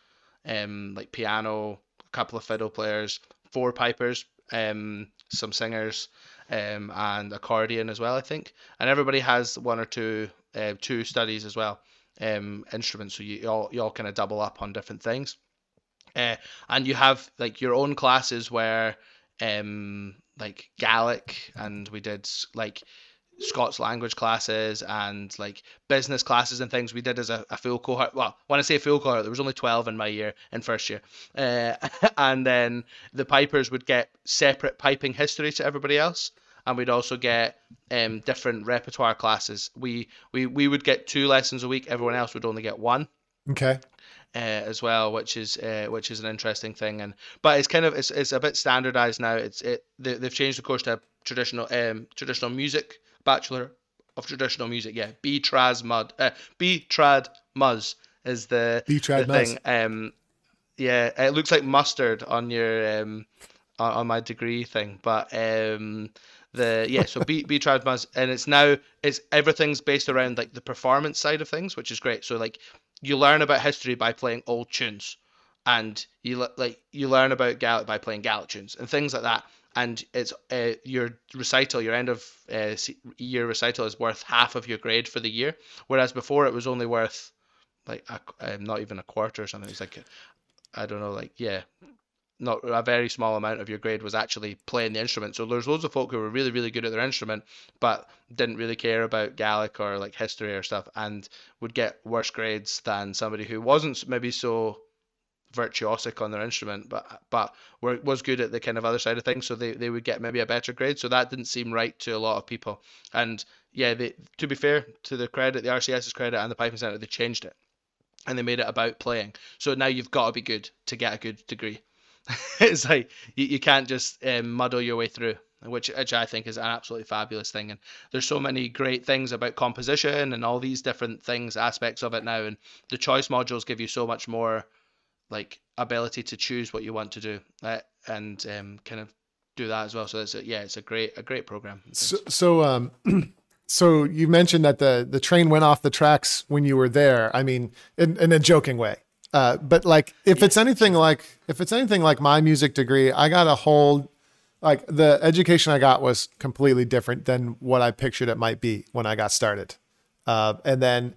[SPEAKER 1] um, like piano, couple of fiddle players, four pipers, um, some singers, um, and accordion as well, I think. And everybody has one or two uh, two studies as well, um, instruments. So you, all you all kind of double up on different things. Uh, and you have like your own classes where um like Gaelic and we did like Scots language classes and like business classes and things we did as a, a full cohort. Well, when I say full cohort, there was only 12 in my year in first year. Uh, [laughs] and then the pipers would get separate piping history to everybody else. And we'd also get um, different repertoire classes. We, we we would get two lessons a week. Everyone else would only get one.
[SPEAKER 2] Okay.
[SPEAKER 1] Uh, as well, which is uh, which is an interesting thing, and but it's kind of it's, it's a bit standardized now. It's it they, they've changed the course to traditional um traditional music bachelor of traditional music. Yeah, B Trad Mud, uh, B Trad Muz is the, the thing. Um, yeah, it looks like mustard on your um on, on my degree thing, but um the yeah so B [laughs] B Trad Muz, and it's now it's everything's based around like the performance side of things, which is great. So like you learn about history by playing old tunes, and you like you learn about Gaelic by playing Gaelic tunes and things like that. And it's uh, your recital, your end of uh, year recital is worth half of your grade for the year, whereas before it was only worth like a, um, not even a quarter or something. It's like I don't know, like yeah, not a very small amount of your grade was actually playing the instrument. So there's loads of folk who were really, really good at their instrument, but didn't really care about Gaelic or like history or stuff, and would get worse grades than somebody who wasn't maybe so virtuosic on their instrument, but but were, was good at the kind of other side of things, so they, they would get maybe a better grade. So that didn't seem right to a lot of people. And yeah, they, to be fair to the credit, the RCS's credit and the Piping Centre, they changed it and they made it about playing. So now you've got to be good to get a good degree. [laughs] it's like you, you can't just um, muddle your way through which which I think is an absolutely fabulous thing. And there's so many great things about composition and all these different things, aspects of it now. And the choice modules give you so much more like ability to choose what you want to do uh, and um, kind of do that as well. So it's a, yeah, it's a great a great program.
[SPEAKER 2] So, so um, [clears throat] so you mentioned that the the train went off the tracks when you were there. I mean, in, in a joking way. Uh, but like, if yeah. it's anything like if it's anything like my music degree, I got a whole like the education I got was completely different than what I pictured it might be when I got started. Uh, and then,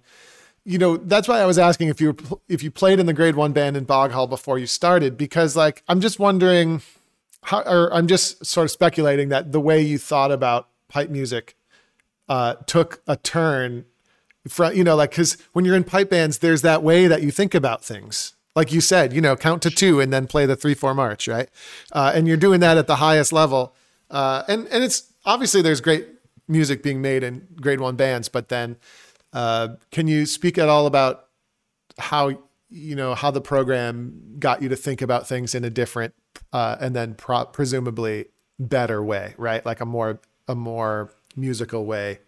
[SPEAKER 2] you know, that's why I was asking if you were, if you played in the grade one band in Boghall before you started, because like I'm just wondering how, or I'm just sort of speculating that the way you thought about pipe music uh, took a turn from, you know, like, cause when you're in pipe bands, there's that way that you think about things like you said, you know, count to two and then play the three four march, right? Uh, and you're doing that at the highest level, uh, and and it's obviously there's great music being made in grade one bands, but then uh, can you speak at all about how you know how the program got you to think about things in a different uh, and then pro- presumably better way, right? Like a more a more musical way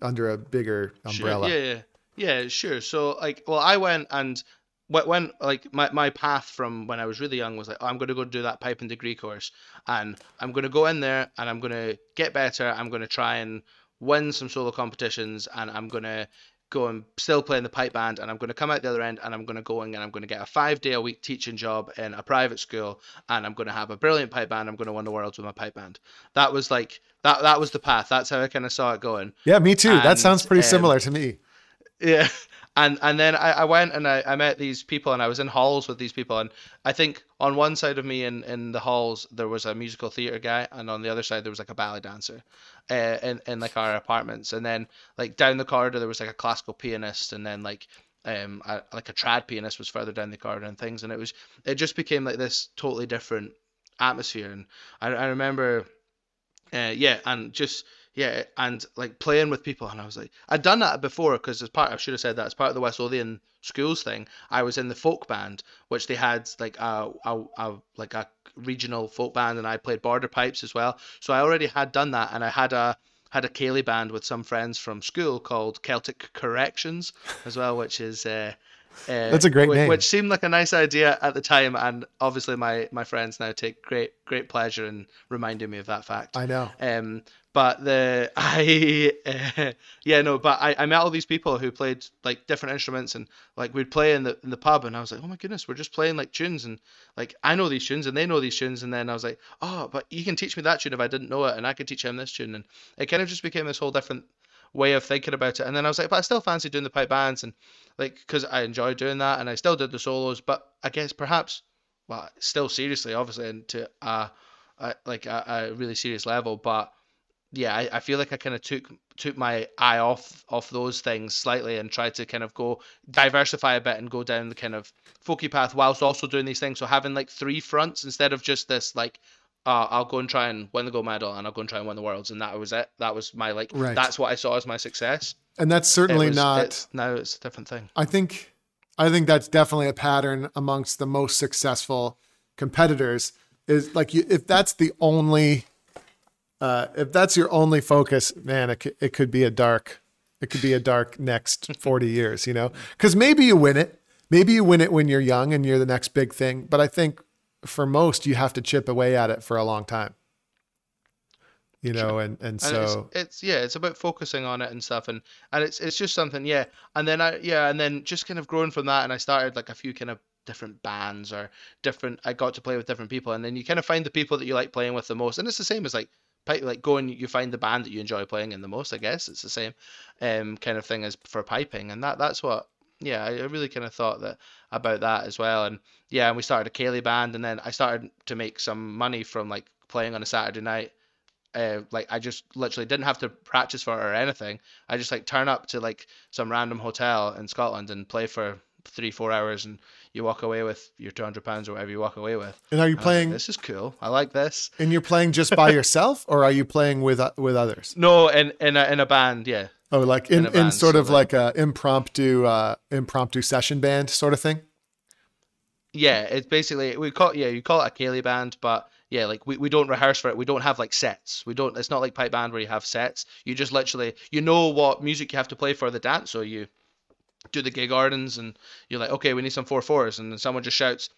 [SPEAKER 2] under a bigger umbrella.
[SPEAKER 1] Sure. Yeah, yeah, yeah, sure. So like, well, I went and when like my, my path from when I was really young was like oh, I'm going to go do that piping degree course and I'm going to go in there and I'm going to get better I'm going to try and win some solo competitions and I'm going to go and still play in the pipe band and I'm going to come out the other end and I'm going to go in and I'm going to get a five day a week teaching job in a private school and I'm going to have a brilliant pipe band I'm going to win the world with my pipe band. That was like that that was the path. That's how I kind of saw it going.
[SPEAKER 2] Yeah me too. And, that sounds pretty um, similar to me.
[SPEAKER 1] Yeah. [laughs] And and then I, I went and I, I met these people and I was in halls with these people and I think on one side of me in, in the halls there was a musical theater guy and on the other side there was like a ballet dancer uh, in, in like our apartments. And then like down the corridor there was like a classical pianist and then like um a, like a trad pianist was further down the corridor and things. And it was it just became like this totally different atmosphere. And I, I remember uh, yeah and just yeah, and like playing with people, and I was like, I'd done that before because as part, I should have said that as part of the West Lothian schools thing, I was in the folk band, which they had like a, a, a like a regional folk band, and I played border pipes as well. So I already had done that, and I had a had a ceilidh band with some friends from school called Celtic Corrections as well, which is. Uh,
[SPEAKER 2] uh, That's a great
[SPEAKER 1] which,
[SPEAKER 2] name.
[SPEAKER 1] Which seemed like a nice idea at the time, and obviously my my friends now take great great pleasure in reminding me of that fact.
[SPEAKER 2] I know.
[SPEAKER 1] Um, but the [laughs] I uh, yeah no but I, I met all these people who played like different instruments and like we'd play in the in the pub and I was like oh my goodness we're just playing like tunes and like I know these tunes and they know these tunes. And then I was like oh but you can teach me that tune if I didn't know it and I could teach him this tune. And it kind of just became this whole different way of thinking about it. And then I was like but I still fancy doing the pipe bands and like because I enjoy doing that and I still did the solos but I guess perhaps well still seriously obviously and to uh, uh like a, a really serious level but yeah, I, I feel like I kind of took took my eye off off those things slightly and tried to kind of go diversify a bit and go down the kind of folky path whilst also doing these things. So having like three fronts instead of just this like uh, I'll go and try and win the gold medal and I'll go and try and win the worlds and that was it. That was my like right. that's what I saw as my success.
[SPEAKER 2] And that's certainly
[SPEAKER 1] was,
[SPEAKER 2] not
[SPEAKER 1] it's, now it's a different thing.
[SPEAKER 2] I think I think that's definitely a pattern amongst the most successful competitors is like you, if that's the only uh, if that's your only focus, man, it could, it could be a dark, it could be a dark next [laughs] 40 years, you know, because maybe you win it. Maybe you win it when you're young and you're the next big thing. But I think for most, you have to chip away at it for a long time. You know, sure. and, and so
[SPEAKER 1] it's, it's, yeah, it's about focusing on it and stuff, and and it's it's just something, yeah. And then I yeah, and then just kind of growing from that, and I started like a few kind of different bands or different. I got to play with different people, and then you kind of find the people that you like playing with the most, and it's the same as like like go and you find the band that you enjoy playing in the most. I guess it's the same um, kind of thing as for piping, and that that's what yeah, I really kind of thought that about that as well. And yeah, and we started a Ceilidh band, and then I started to make some money from like playing on a Saturday night. Uh, like I just literally didn't have to practice for it or anything. I just like turn up to like some random hotel in Scotland and play for three four hours and you walk away with your 200 pounds or whatever you walk away with
[SPEAKER 2] and are you playing
[SPEAKER 1] like, this is cool i like this
[SPEAKER 2] and you're playing just by [laughs] yourself or are you playing with uh, with others
[SPEAKER 1] no in in a, in a band yeah
[SPEAKER 2] oh like in, in, band, in sort so of like, like a impromptu uh impromptu session band sort of thing
[SPEAKER 1] yeah it's basically we call yeah you call it a Ceilidh band but yeah, like we, we don't rehearse for it. We don't have like sets. We don't. It's not like pipe band where you have sets. You just literally you know what music you have to play for the dance, so you do the gig gardens and you're like, okay, we need some four fours, and then someone just shouts,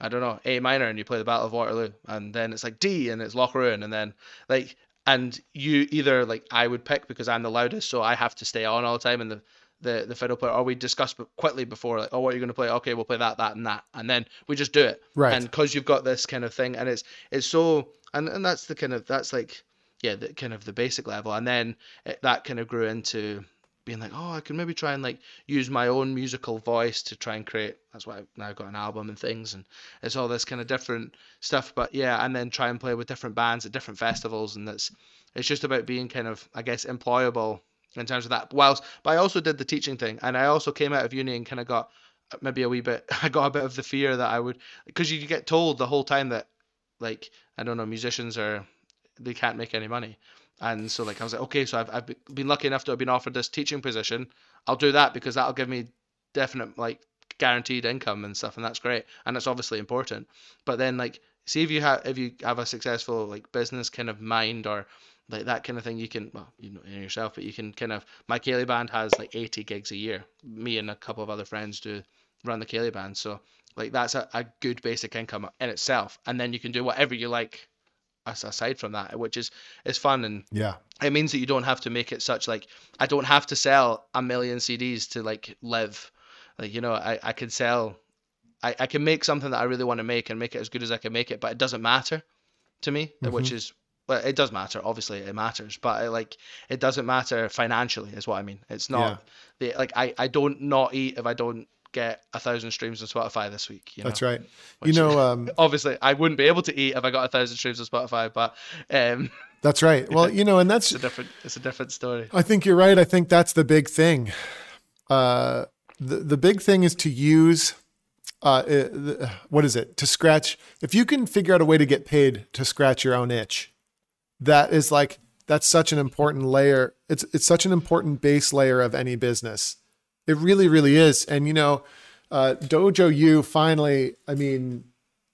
[SPEAKER 1] I don't know, A minor, and you play the Battle of Waterloo, and then it's like D, and it's Loch Ruan, and then like, and you either like I would pick because I'm the loudest, so I have to stay on all the time, and the the, the fiddle player, or we discuss quickly before, like, oh, what are you going to play? Okay, we'll play that, that, and that, and then we just do it,
[SPEAKER 2] right?
[SPEAKER 1] And because you've got this kind of thing, and it's it's so, and and that's the kind of that's like, yeah, the kind of the basic level, and then it, that kind of grew into being like, oh, I can maybe try and like use my own musical voice to try and create. That's why I've now got an album and things, and it's all this kind of different stuff. But yeah, and then try and play with different bands at different festivals, and it's it's just about being kind of, I guess, employable in terms of that. Whilst, but I also did the teaching thing, and I also came out of uni and kind of got maybe a wee bit. [laughs] I got a bit of the fear that I would, because you get told the whole time that, like, I don't know, musicians are they can't make any money. And so like I was like, okay, so I've I've been lucky enough to have been offered this teaching position. I'll do that because that'll give me definite like guaranteed income and stuff, and that's great. And it's obviously important. But then like see if you have if you have a successful like business kind of mind or like that kind of thing, you can well you know yourself, but you can kind of my Ceilidh band has like 80 gigs a year. Me and a couple of other friends do run the Ceilidh band, so like that's a, a good basic income in itself, and then you can do whatever you like aside from that, which is is fun and
[SPEAKER 2] yeah,
[SPEAKER 1] it means that you don't have to make it such like I don't have to sell a million CDs to like live. Like you know, I I can sell, I I can make something that I really want to make and make it as good as I can make it, but it doesn't matter to me, mm-hmm. which is well, it does matter. Obviously, it matters, but it, like it doesn't matter financially, is what I mean. It's not yeah. the like I I don't not eat if I don't get a thousand streams on Spotify this week. You know?
[SPEAKER 2] That's right. Which, you know, [laughs] um,
[SPEAKER 1] obviously, I wouldn't be able to eat if I got a thousand streams on Spotify, but um, [laughs]
[SPEAKER 2] that's right. [laughs] Well, you know, and that's
[SPEAKER 1] it's a different. It's a different story.
[SPEAKER 2] I think you're right. I think that's the big thing. Uh, the the big thing is to use. Uh, uh, what is it? To scratch. If you can figure out a way to get paid to scratch your own itch, that is like that's such an important layer. It's it's such an important base layer of any business it really, really is. And you know, uh, Dojo U finally, I mean,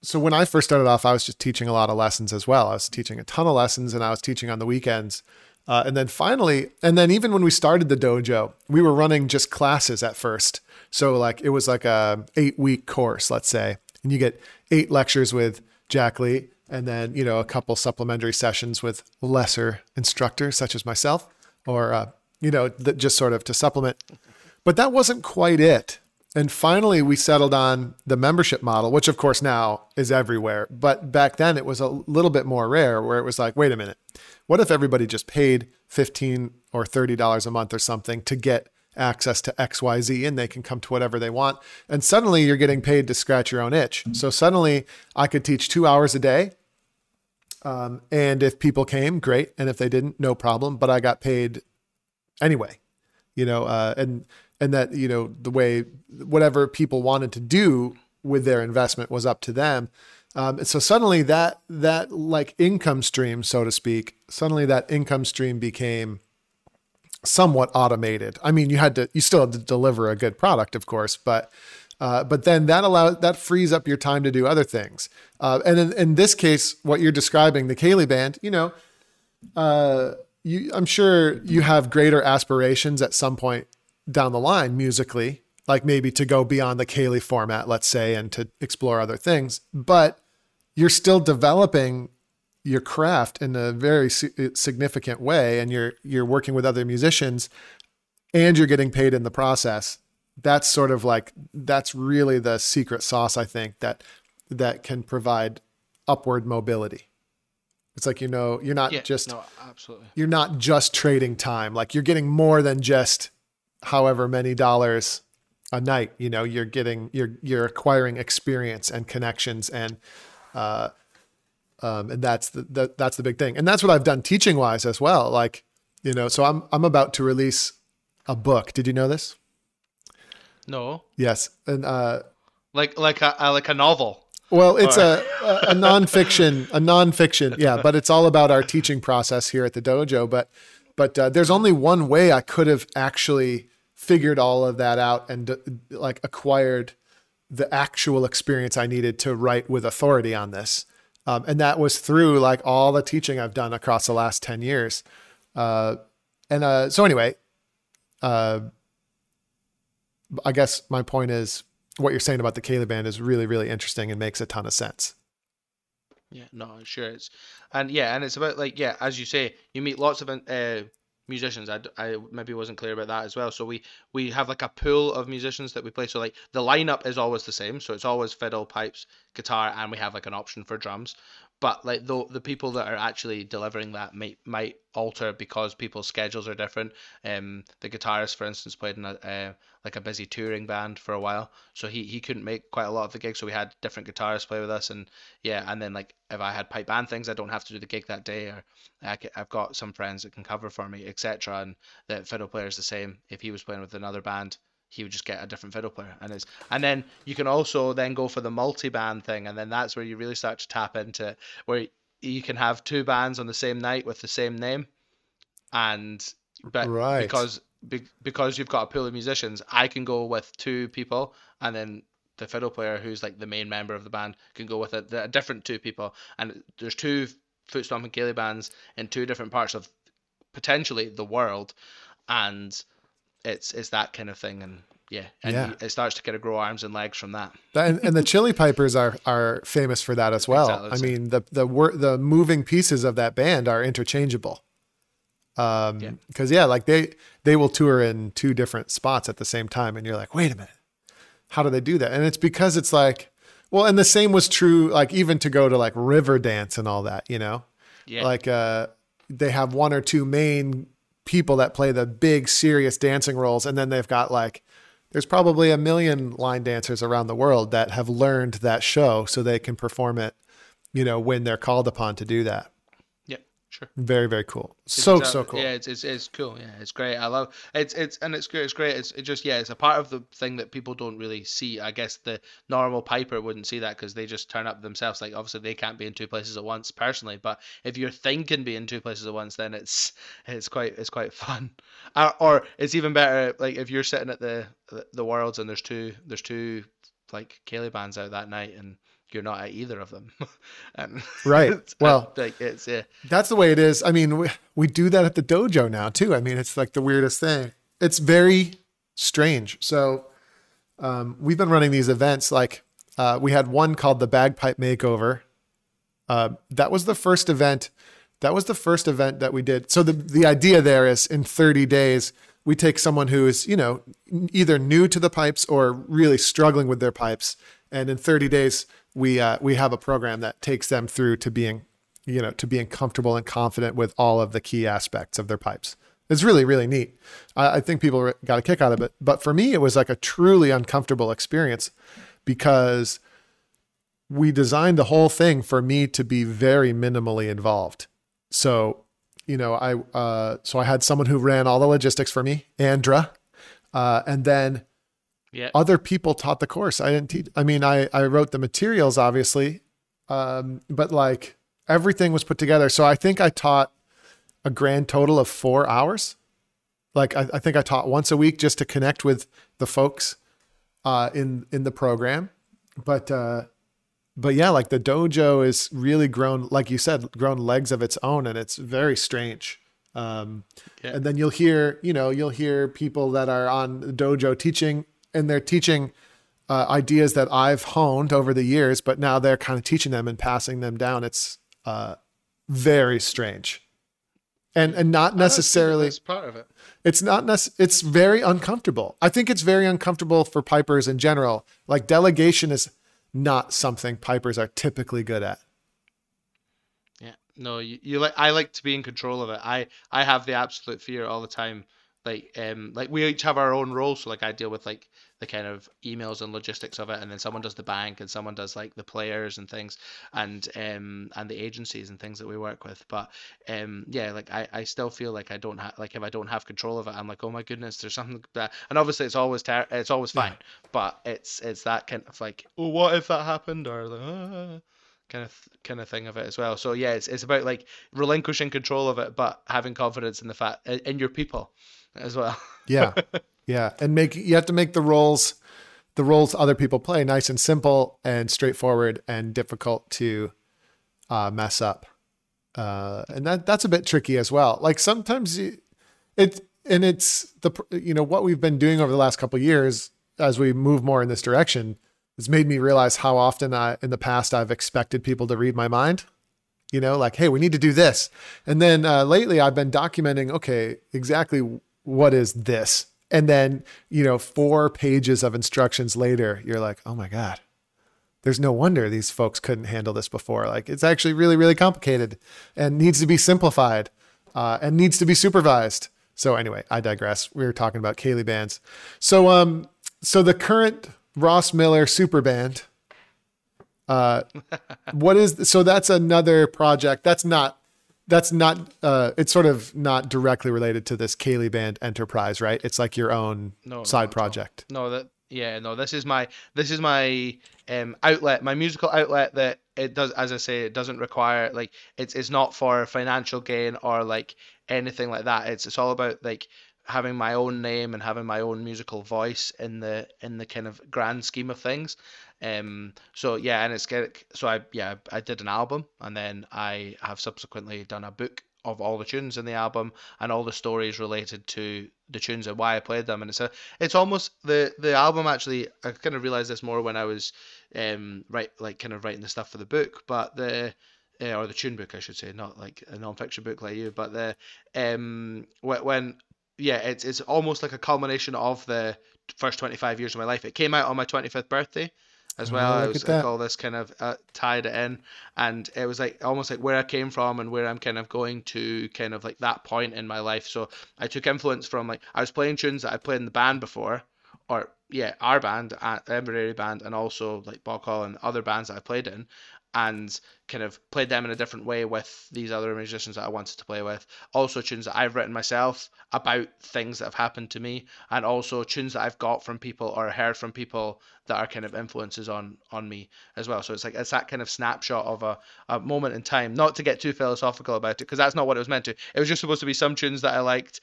[SPEAKER 2] so when I first started off, I was just teaching a lot of lessons as well. I was teaching a ton of lessons and I was teaching on the weekends. Uh, and then finally, and then even when we started the dojo, we were running just classes at first. So like it was like a eight week course, let's say, and you get eight lectures with Jack Lee, and then you know a couple supplementary sessions with lesser instructors such as myself, or uh, you know that just sort of to supplement. But that wasn't quite it. And finally, we settled on the membership model, which of course now is everywhere. But back then, it was a little bit more rare, where it was like, wait a minute, what if everybody just paid fifteen or thirty dollars a month or something to get access to XYZ and they can come to whatever they want. And suddenly you're getting paid to scratch your own itch. So suddenly I could teach two hours a day. Um, and if people came, great. And if they didn't, no problem. But I got paid anyway, you know, uh, and, and that, you know, the way, whatever people wanted to do with their investment was up to them. Um, so suddenly that, that like income stream, so to speak, suddenly that income stream became, somewhat automated. I mean, you had to, you still had to deliver a good product, of course, but, uh, but then that allows, that frees up your time to do other things. Uh, and in, in this case, what you're describing, the Ceilidh band, you know, uh, you, I'm sure you have greater aspirations at some point down the line musically, like maybe to go beyond the Ceilidh format, let's say, and to explore other things. But you're still developing your craft in a very significant way and you're you're working with other musicians and you're getting paid in the process. That's sort of like that's really the secret sauce i think that that can provide upward mobility. It's like you know you're not
[SPEAKER 1] yeah,
[SPEAKER 2] just
[SPEAKER 1] no, absolutely.
[SPEAKER 2] you're not just trading time. Like you're getting more than just however many dollars a night you know you're getting you're you're acquiring experience and connections and uh um, and that's the, the that's the big thing. And that's what i've done teaching wise as well like you know so i'm i'm about to release a book. Did you know this?
[SPEAKER 1] No.
[SPEAKER 2] Yes. And uh
[SPEAKER 1] like like a like a novel.
[SPEAKER 2] Well it's a, a a nonfiction a nonfiction yeah but it's all about our teaching process here at the dojo but but uh, there's only one way i could have actually figured all of that out and uh, like acquired the actual experience i needed to write with authority on this um, and that was through like all the teaching I've done across the last 10 years. Uh, and uh, so, anyway, uh, I guess my point is what you're saying about the Ceilidh band is really, really interesting and makes a ton of sense.
[SPEAKER 1] Yeah, no, sure. It's and yeah, and it's about like yeah, as you say, you meet lots of uh, musicians. I, I maybe wasn't clear about that as well. So we we have like a pool of musicians that we play. So like the lineup is always the same. So it's always fiddle, pipes, guitar, and we have like an option for drums. But like the the people that are actually delivering that might might alter because people's schedules are different. Um, the guitarist, for instance, played in a uh, like a busy touring band for a while, so he he couldn't make quite a lot of the gigs. So we had different guitarists play with us, and yeah, and then like if I had pipe band things, I don't have to do the gig that day, or I have got some friends that can cover for me, etc. And the fiddle player is the same. If he was playing with another band, he would just get a different fiddle player and it's and then you can also then go for the multi-band thing and then that's where you really start to tap into where you can have two bands on the same night with the same name, and but right. because because you've got a pool of musicians, I can go with two people, and then the fiddle player, who's like the main member of the band, can go with a, a different two people, and there's two foot stomping Ceilidh bands in two different parts of potentially the world, and it's it's that kind of thing, and yeah, and yeah. it starts to kind of grow arms and legs from that.
[SPEAKER 2] and, and the Chilli Pipers are are famous for that as well. Exactly I mean, the the wor- the moving pieces of that band are interchangeable. Um, because yeah, like they they will tour in two different spots at the same time, and you're like, wait a minute, how do they do that? And it's because it's like, well, and the same was true, like even to go to like Riverdance and all that, you know, yeah, like uh, they have one or two main people that play the big serious dancing roles, and then they've got like there's probably a million line dancers around the world that have learned that show so they can perform it, you know, when they're called upon to do that.
[SPEAKER 1] Sure.
[SPEAKER 2] Very, very cool. So, so cool.
[SPEAKER 1] Yeah, it's, it's, it's cool. Yeah, it's great. I love it's, it's, and it's great. It's great. It's it just, yeah, it's a part of the thing that people don't really see. I guess the normal piper wouldn't see that because they just turn up themselves. Like, obviously, they can't be in two places at once personally, but if you're thinking be in two places at once, then it's, it's quite, it's quite fun. [laughs] Or, or it's even better, like, if you're sitting at the, the worlds and there's two there's two like Ceilidh bands out that night and you're not at either of them. [laughs]
[SPEAKER 2] and right. [laughs] Well,
[SPEAKER 1] like it's yeah.
[SPEAKER 2] That's the way it is. I mean, we, we do that at the dojo now too. I mean, it's like the weirdest thing. It's very strange. So, um, we've been running these events like uh, we had one called the bagpipe makeover Uh, that was the first event. That was the first event that we did. So the the idea there is in 30 days we take someone who is you know either new to the pipes or really struggling with their pipes, and in 30 days we uh, we have a program that takes them through to being you know to being comfortable and confident with all of the key aspects of their pipes. It's really really neat. I, I think people got a kick out of it, but for me it was like a truly uncomfortable experience because we designed the whole thing for me to be very minimally involved. So, you know, I uh, so I had someone who ran all the logistics for me, Andra, uh, and then
[SPEAKER 1] Yeah.
[SPEAKER 2] other people taught the course. I didn't teach. I mean, I I wrote the materials, obviously, um, but like everything was put together. So I think I taught a grand total of four hours. Like I, I think I taught once a week just to connect with the folks uh, in in the program. But uh, but yeah, like the dojo is really grown, like you said, grown legs of its own, and it's very strange. Um,
[SPEAKER 1] Yeah.
[SPEAKER 2] And then you'll hear, you know, you'll hear people that are on dojo teaching, and they're teaching uh, ideas that I've honed over the years, but now they're kind of teaching them and passing them down. It's uh, very strange, and and not necessarily
[SPEAKER 1] part of it.
[SPEAKER 2] it's not nec- it's very uncomfortable i think it's very uncomfortable for pipers in general like delegation is not something pipers are typically good at
[SPEAKER 1] Yeah. No, you, you like I like to be in control of it. I I have the absolute fear all the time. Like um like we each have our own role, So like I deal with like the kind of emails and logistics of it and then someone does the bank and someone does like the players and things and um and the agencies and things that we work with. But um yeah, like I, I still feel like I don't have like if I don't have control of it, I'm like, oh my goodness, there's something [laughs] that and obviously it's always ter- it's always
[SPEAKER 2] Yeah.
[SPEAKER 1] fine. But it's it's that kind of like, oh what if that happened or like, ah [laughs] kind of kind of thing of it as well. So yeah, it's it's about like relinquishing control of it, but having confidence in the fact in in your people as well.
[SPEAKER 2] yeah [laughs] yeah and make you have to make the roles the roles other people play nice and simple and straightforward and difficult to uh, mess up. Uh, and that that's a bit tricky as well. Like sometimes you, it and it's the you know what we've been doing over the last couple years as we move more in this direction has made me realize how often I in the past I've expected people to read my mind. You know like hey we need to do this. And then uh, lately i've been documenting okay exactly what is this and then you know four pages of instructions later you're like oh my god there's no wonder these folks couldn't handle this before. Like it's actually really really complicated and needs to be simplified uh, and needs to be supervised. So anyway i digress. We were talking about Ceilidh bands. So um so the current ross miller super band uh [laughs] what is so that's another project. That's not that's not uh it's sort of not directly related to this Ceilidh band enterprise right it's like your own
[SPEAKER 1] No,
[SPEAKER 2] side project
[SPEAKER 1] No, that yeah, no, this is my this is my um outlet, my musical outlet that it does as I say, it doesn't require like it's it's not for financial gain or like anything like that. It's it's all about like having my own name and having my own musical voice in the in the kind of grand scheme of things. Um so yeah, and it's get so I yeah, I did an album and then I have subsequently done a book of all the tunes in the album and all the stories related to the tunes and why I played them and it's a it's almost the the album actually I kind of realized this more when I was um right like kind of writing the stuff for the book but the uh, or the tune book I should say not like a non-fiction book like you but the um when yeah it's it's almost like a culmination of the first 25 years of my life. It came out on my 25th birthday as well.
[SPEAKER 2] Oh,
[SPEAKER 1] I was like all this kind of uh, tied it in. And it was like almost like where I came from and where I'm kind of going to kind of like that point in my life. So I took influence from like I was playing tunes that I played in the band before or yeah, our band, uh, Inveraray Band, and also like Boghall and other bands that I played in, and kind of played them in a different way with these other musicians that I wanted to play with. Also, tunes that I've written myself about things that have happened to me, and also tunes that I've got from people or heard from people that are kind of influences on on me as well. So it's like it's that kind of snapshot of a, a moment in time. Not to get too philosophical about it, because that's not what it was meant to. It was just supposed to be some tunes that I liked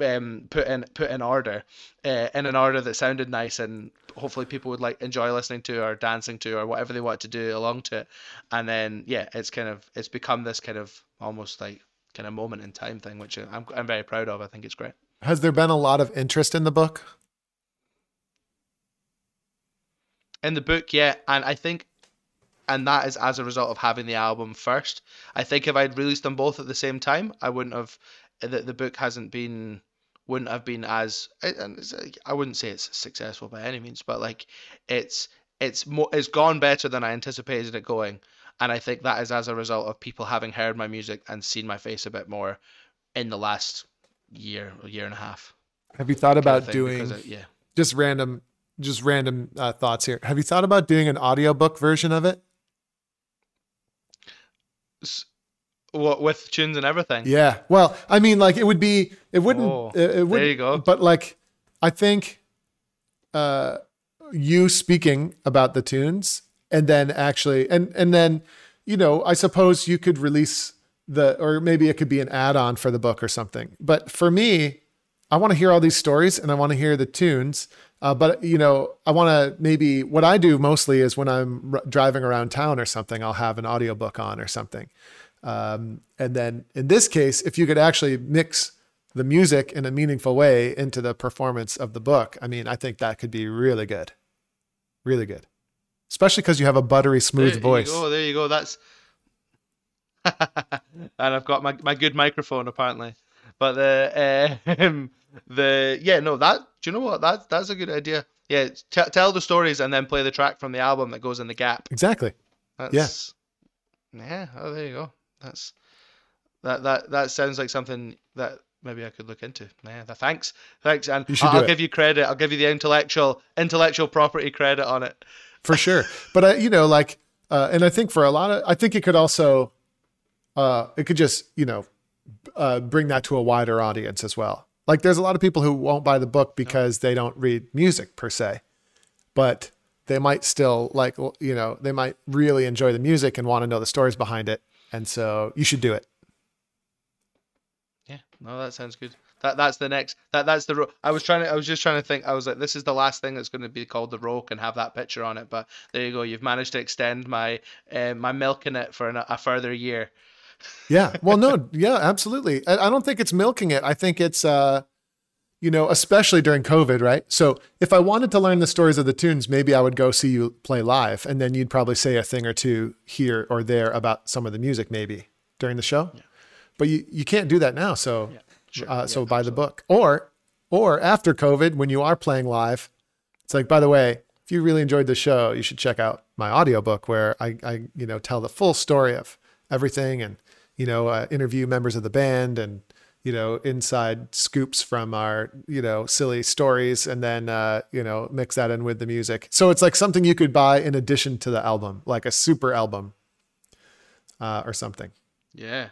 [SPEAKER 1] um, put in put in order, uh, in an order that sounded nice and hopefully people would like enjoy listening to or dancing to or whatever they want to do along to it. And then yeah, it's kind of it's become this kind of almost like kind of moment in time thing, which I'm I'm very proud of. I think it's great.
[SPEAKER 2] has there been a lot of interest in the book
[SPEAKER 1] In the book, yeah, and I think and that is as a result of having the album first. I think if I'd released them both at the same time, I wouldn't have. The, the book hasn't been wouldn't have been as and I wouldn't say it's successful by any means, but like it's it's more it's gone better than I anticipated it going, and I think that is as a result of people having heard my music and seen my face a bit more in the last year or year and a half.
[SPEAKER 2] Have you thought about doing it, yeah just random just random uh, thoughts here. Have you thought about doing an audiobook version of it?
[SPEAKER 1] What with tunes and everything?
[SPEAKER 2] Yeah. Well, I mean, like it would be, it wouldn't. Oh, it, it
[SPEAKER 1] would, there you go.
[SPEAKER 2] But like, I think, uh, you speaking about the tunes, and then actually, and and then, you know, I suppose you could release the, or maybe it could be an add-on for the book or something. But for me, I want to hear all these stories, and I want to hear the tunes. Uh, but you know, I want to maybe what I do mostly is when I'm r- driving around town or something, I'll have an audiobook on or something. Um, and then in this case, if you could actually mix the music in a meaningful way into the performance of the book, I mean, I think that could be really good. Really good. Especially because you have a buttery smooth
[SPEAKER 1] there
[SPEAKER 2] voice.
[SPEAKER 1] Oh, there you go. That's [laughs] and I've got my, my good microphone apparently. But the uh, [laughs] the yeah no that do you know what that that's a good idea. Yeah, t- tell the stories and then play the track from the album that goes in the gap.
[SPEAKER 2] Exactly.
[SPEAKER 1] That's, yeah. Yeah. Oh, there you go. That's that that that sounds like something that maybe I could look into. Yeah, thanks, thanks, and I'll, I'll give you credit. I'll give you the intellectual intellectual property credit on it.
[SPEAKER 2] For sure, but uh, you know, like, uh, and I think for a lot of, I think it could also, uh, it could just you know, uh, bring that to a wider audience as well. Like, there's a lot of people who won't buy the book because no. they don't read music per se, but they might still like, you know, they might really enjoy the music and want to know the stories behind it and so you should do it.
[SPEAKER 1] Yeah, no, that sounds good. That that's the next. That that's the. Ro- I was trying to. I was just trying to think. I was like, this is the last thing that's going to be called the roke and have that picture on it. But there you go. You've managed to extend my uh, my milking it for an, a further year.
[SPEAKER 2] yeah. Well, no. [laughs] Yeah. Absolutely. I, I don't think it's milking it. I think it's. uh you know, especially during COVID, right? So if I wanted to learn the stories of the tunes, maybe I would go see you play live, and then you'd probably say a thing or two here or there about some of the music, maybe during the show. Yeah. But you you can't do that now, so yeah, sure. uh, so yeah, buy the book, or or after COVID, when you are playing live, it's like, by the way, if you really enjoyed the show, you should check out my audiobook where I I you know tell the full story of everything and you know uh, interview members of the band and you know, inside scoops from our, you know, silly stories and then, uh, you know, mix that in with the music. So it's like something you could buy in addition to the album, like a super album uh, or something.
[SPEAKER 1] Yeah.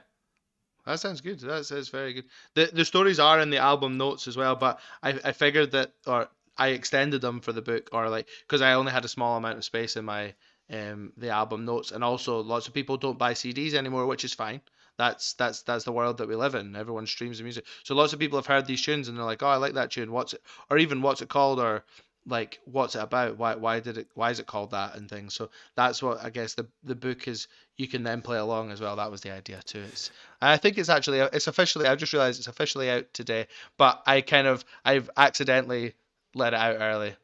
[SPEAKER 1] That sounds good. That sounds very good. The the stories are in the album notes as well, but I, I figured that, or I extended them for the book, or like, because I only had a small amount of space in my um the album notes, and also lots of people don't buy CDs anymore, which is fine that's that's that's the world that we live in. Everyone streams the music. So lots of people have heard these tunes and they're like, "Oh, I like that tune. What's it?" Or even "What's it called?" Or like, "What's it about? Why why did it? Why is it called that?" And things. So that's what I guess the the book is. You can then play along as well. That was the idea too. It's I think it's actually it's officially. I've just realized it's officially out today. But I kind of I've accidentally let it out early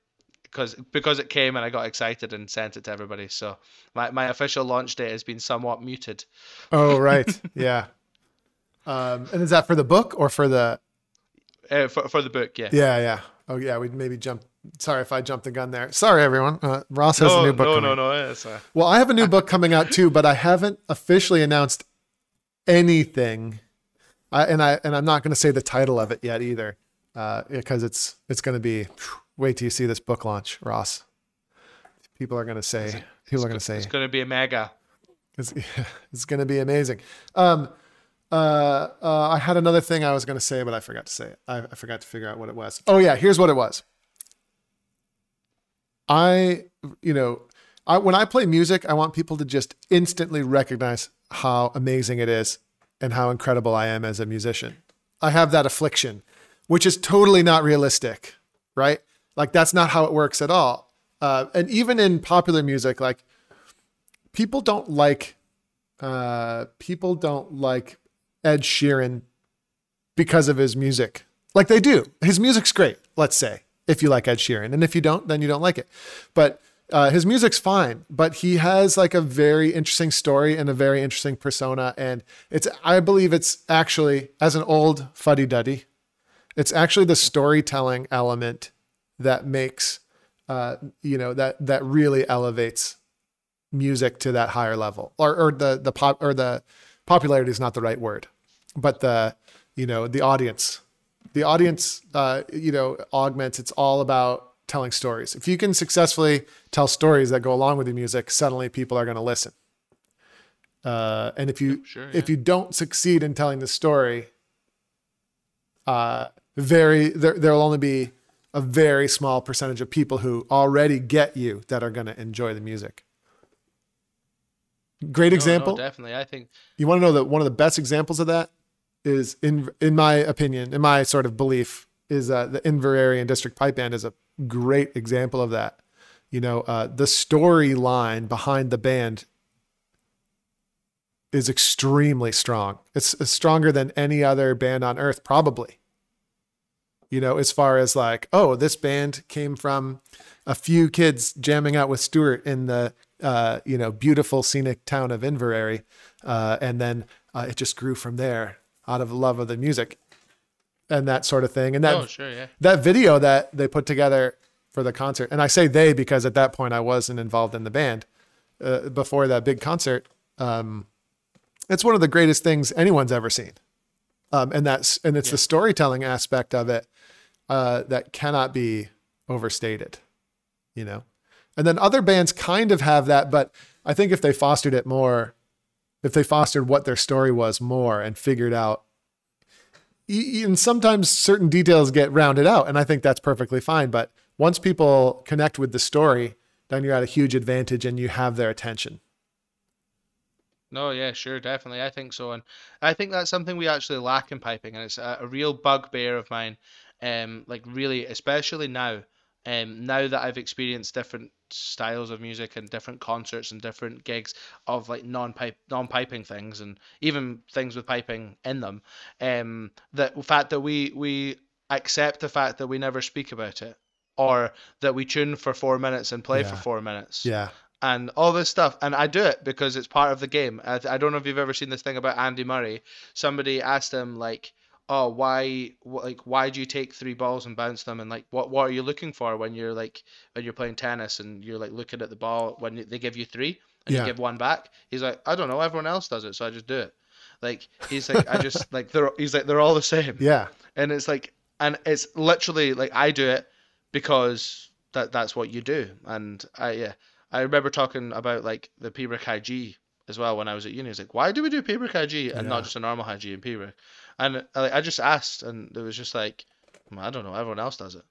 [SPEAKER 1] because because it came and I got excited and sent it to everybody. So my, my official launch date has been somewhat muted.
[SPEAKER 2] Oh [laughs] right, yeah. Um, and is that for the book or for the?
[SPEAKER 1] Uh, for for the book, yeah.
[SPEAKER 2] Yeah, yeah. Oh yeah, we'd maybe jump. Sorry if I jumped the gun there. Sorry everyone. Uh, Ross has
[SPEAKER 1] no,
[SPEAKER 2] a new book.
[SPEAKER 1] No,
[SPEAKER 2] coming.
[SPEAKER 1] no, no, no. Uh...
[SPEAKER 2] Well, I have a new book coming out too, but I haven't officially announced anything. I, and I and I'm not going to say the title of it yet either, uh, because it's it's going to be. Whew, wait till you see this book launch, Ross. People are going to say, people are going to say,
[SPEAKER 1] it's going to be a mega.
[SPEAKER 2] It's, [laughs] it's going to be amazing. Um, uh, uh, I had another thing I was going to say, but I forgot to say it. I, I forgot to figure out what it was. Oh yeah, here's what it was. I, you know, I, when I play music, I want people to just instantly recognize how amazing it is and how incredible I am as a musician. I have that affliction, which is totally not realistic, right? Like that's not how it works at all. Uh, and even in popular music, like people don't like uh, people don't like Ed Sheeran because of his music. Like they do. His music's great. Let's say if you like Ed Sheeran, and if you don't, then you don't like it. But Uh, his music's fine, but he has like a very interesting story and a very interesting persona. And it's, I believe it's actually, as an old fuddy duddy, it's actually the storytelling element that makes, uh, you know, that, that really elevates music to that higher level or, or the, the pop or the popularity is not the right word, but the, you know, the audience, the audience, uh, you know, augments. It's all about telling stories. If you can successfully tell stories that go along with the music, suddenly people are going to listen. Uh, and if you
[SPEAKER 1] Sure,
[SPEAKER 2] if you don't succeed in telling the story, uh, very there there will only be a very small percentage of people who already get you that are going to enjoy the music. Great
[SPEAKER 1] No, no,
[SPEAKER 2] example.
[SPEAKER 1] definitely. I think
[SPEAKER 2] You want to know that one of the best examples of that is in in my opinion, in my sort of belief, is uh, the Inveraray and District Pipe Band is a great example of that. You know, uh, the storyline behind the band is extremely strong. It's stronger than any other band on earth, probably. You know, as far as like, oh, this band came from a few kids jamming out with Stuart in the uh, you know beautiful scenic town of Inveraray, uh, and then uh, it just grew from there out of love of the music and that sort of thing. And that
[SPEAKER 1] oh sure, yeah.
[SPEAKER 2] that video that they put together for the concert, and I say they because at that point I wasn't involved in the band uh, before that big concert. Um, it's one of the greatest things anyone's ever seen, um, and that's and it's the storytelling aspect of it uh, that cannot be overstated, you know. And then other bands kind of have that, but I think if they fostered it more, if they fostered what their story was more and figured out and sometimes certain details get rounded out and i think that's perfectly fine but once people connect with the story then you're at a huge advantage and you have their attention
[SPEAKER 1] No, yeah, sure, definitely. I think so, and I think that's something we actually lack in piping, and it's a, a real bugbear of mine. Um, like really, especially now. Um, now that I've experienced different styles of music and different concerts and different gigs of like non-pipe, non-piping things, and even things with piping in them, um, that the fact that we we accept the fact that we never speak about it, or that we tune for four minutes and play for four minutes
[SPEAKER 2] yeah
[SPEAKER 1] and all this stuff. And I do it because it's part of the game. I, I don't know if you've ever seen this thing about Andy Murray. Somebody asked him like, "Oh, why, wh- like, why do you take three balls and bounce them? And like, what, what are you looking for when you're like, when you're playing tennis and you're like looking at the ball when they give you three and
[SPEAKER 2] Yeah.
[SPEAKER 1] you give one back?" He's like, "I don't know. Everyone else does it, so I just do it." Like he's like, I just [laughs] like they're he's like they're all the same
[SPEAKER 2] yeah
[SPEAKER 1] and it's like and it's literally like I do it because that that's what you do and I yeah I remember talking about like the Pembroke High G as well when I was at uni. It's like why do we do Pembroke High G and
[SPEAKER 2] Yeah.
[SPEAKER 1] not just a normal High G in Pembroke? And like, I just asked and it was just like hmm, I don't know everyone else does it.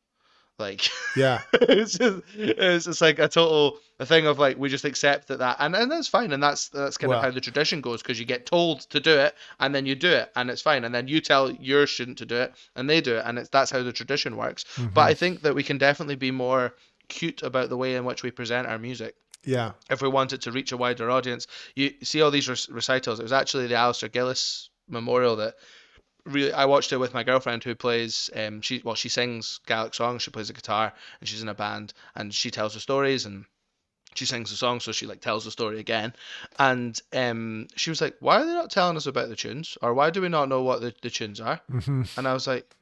[SPEAKER 1] Like [laughs]
[SPEAKER 2] yeah.
[SPEAKER 1] it's just it's just like a total a thing of like we just accept that that and, and that's fine and that's that's kind
[SPEAKER 2] Well-
[SPEAKER 1] of how the tradition goes because you get told to do it and then you do it and it's fine and then you tell your student to do it and they do it and it's that's how the tradition works. Mm-hmm. But i think that we can definitely be more cute about the way in which we present our music.
[SPEAKER 2] Yeah.
[SPEAKER 1] If we want it to reach a wider audience. You see all these recitals it was actually the Alasdair Gillies memorial that really I watched it with my girlfriend who plays um she well she sings Gaelic songs she plays the guitar and she's in a band and she tells the stories and she sings the song so she like tells the story again. And um she was like why are they not telling us about the tunes? Or why do we not know what the, the tunes are?
[SPEAKER 2] Hmm
[SPEAKER 1] and I was like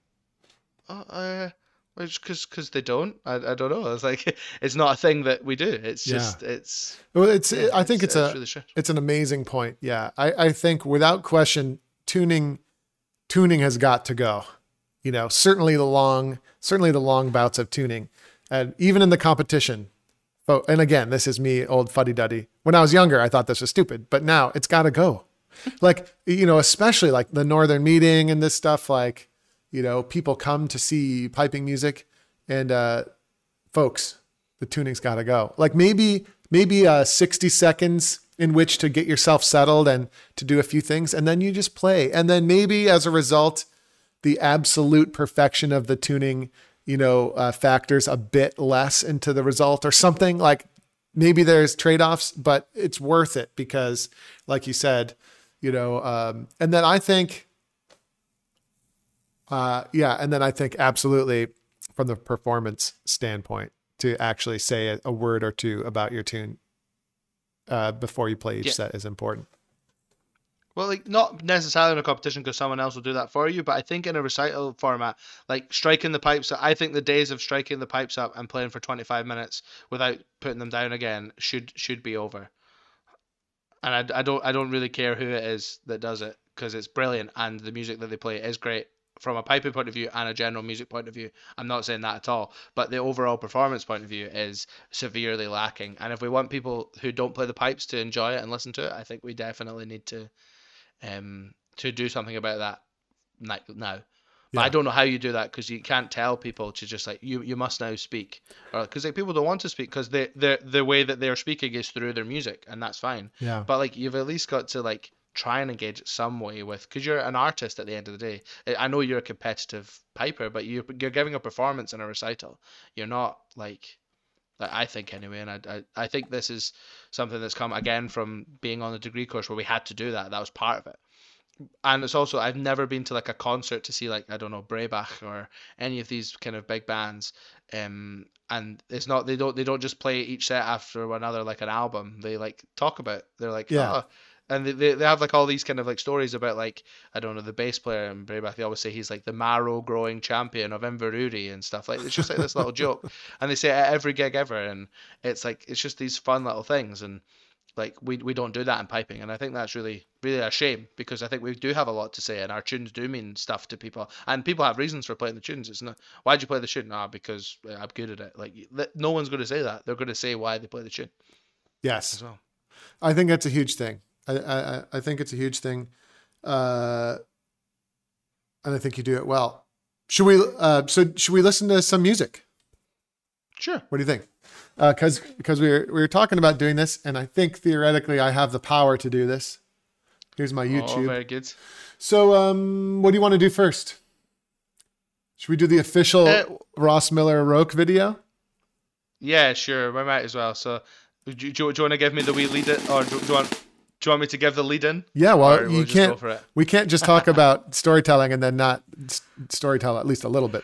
[SPEAKER 1] oh, uh because because they don't. I, I don't know. [laughs] I was like it's not a thing that we do. It's
[SPEAKER 2] Yeah.
[SPEAKER 1] just it's
[SPEAKER 2] well it's
[SPEAKER 1] yeah,
[SPEAKER 2] i think it's, a
[SPEAKER 1] really
[SPEAKER 2] it's an amazing point. Yeah. I, I think without question tuning tuning has got to go. You know certainly the long certainly the long bouts of tuning. And even in the competition oh, and again this is me old fuddy-duddy. When i was younger i thought this was stupid but now it's got to go. [laughs] Like you know especially like the northern meeting and this stuff like you know people come to see piping music and uh folks the tuning's got to go. Like maybe maybe uh 60 seconds in which to get yourself settled and to do a few things and then you just play. And then maybe as a result the absolute perfection of the tuning you know uh, factors a bit less into the result or something. Like maybe there's trade-offs but it's worth it because like you said you know um, and then i think uh, yeah and then i think absolutely from the performance standpoint to actually say a, a word or two about your tune uh, before you play each
[SPEAKER 1] Yeah.
[SPEAKER 2] set is important.
[SPEAKER 1] Well, like not necessarily in a competition because someone else will do that for you, but I think in a recital format, like striking the pipes, I think the days of striking the pipes up and playing for 25 minutes without putting them down again should should be over. And I, I don't I don't really care who it is that does it because it's brilliant and the music that they play is great from a piping point of view and a general music point of view. I'm not saying that at all, but the overall performance point of view is severely lacking. And if we want people who don't play the pipes to enjoy it and listen to it, I think we definitely need to um, to do something about that now. But I don't know how you do that because you can't tell people to just like you you must now speak, or because like people don't want to speak because the the the way that they're speaking is through their music and that's fine.
[SPEAKER 2] Yeah.
[SPEAKER 1] But like you've at least got to like try and engage it some way with because you're an artist at the end of the day. I- know you're a competitive piper, but you're, you're giving a performance in a recital. You're not like like, I think anyway, and I, I I think this is something that's come again from being on the degree course where we had to do that. That was part of it. And it's also I've never been to like a concert to see like I don't know Breabach or any of these kind of big bands. Um, and it's not they don't they don't just play each set after another like an album. They like talk about. They're like
[SPEAKER 2] Yeah.
[SPEAKER 1] "Oh," and they, they, they have like all these kind of like stories about like I don't know the bass player in Breabach. They always say he's like the marrow growing champion of Inverurie and stuff like. It's just like this little joke, [laughs] and they say it at every gig ever, and it's like it's just these fun little things, and like we we don't do that in piping, and I think that's really really a shame because I think we do have a lot to say, and our tunes do mean stuff to people, and people have reasons for playing the tunes. It's not why'd you play the tune? Ah, because uh, I'm good at it. Like no one's going to say that. They're going to say why they play the tune
[SPEAKER 2] Yes.
[SPEAKER 1] well.
[SPEAKER 2] I think that's a huge thing. I I, think it's a huge thing, uh, and I think you do it well. Should we? Uh, so should we listen to some music?
[SPEAKER 1] Sure.
[SPEAKER 2] What do you think? Because because we were we were talking about doing this, and I think theoretically I have the power to do this. Here's my
[SPEAKER 1] Oh,
[SPEAKER 2] YouTube.
[SPEAKER 1] very good.
[SPEAKER 2] So um, what do you want to do first? Should we do the official
[SPEAKER 1] Uh,
[SPEAKER 2] Ross Miller Roke video?
[SPEAKER 1] Yeah, sure. We might as well. So, do, you- do, do you want to give me the wee lead in, or do, do you want do you want me to give the lead in?
[SPEAKER 2] Yeah. Well, you
[SPEAKER 1] we'll go
[SPEAKER 2] can't.
[SPEAKER 1] for it.
[SPEAKER 2] We can't just talk [laughs] about storytelling and then not storytell at least a little bit.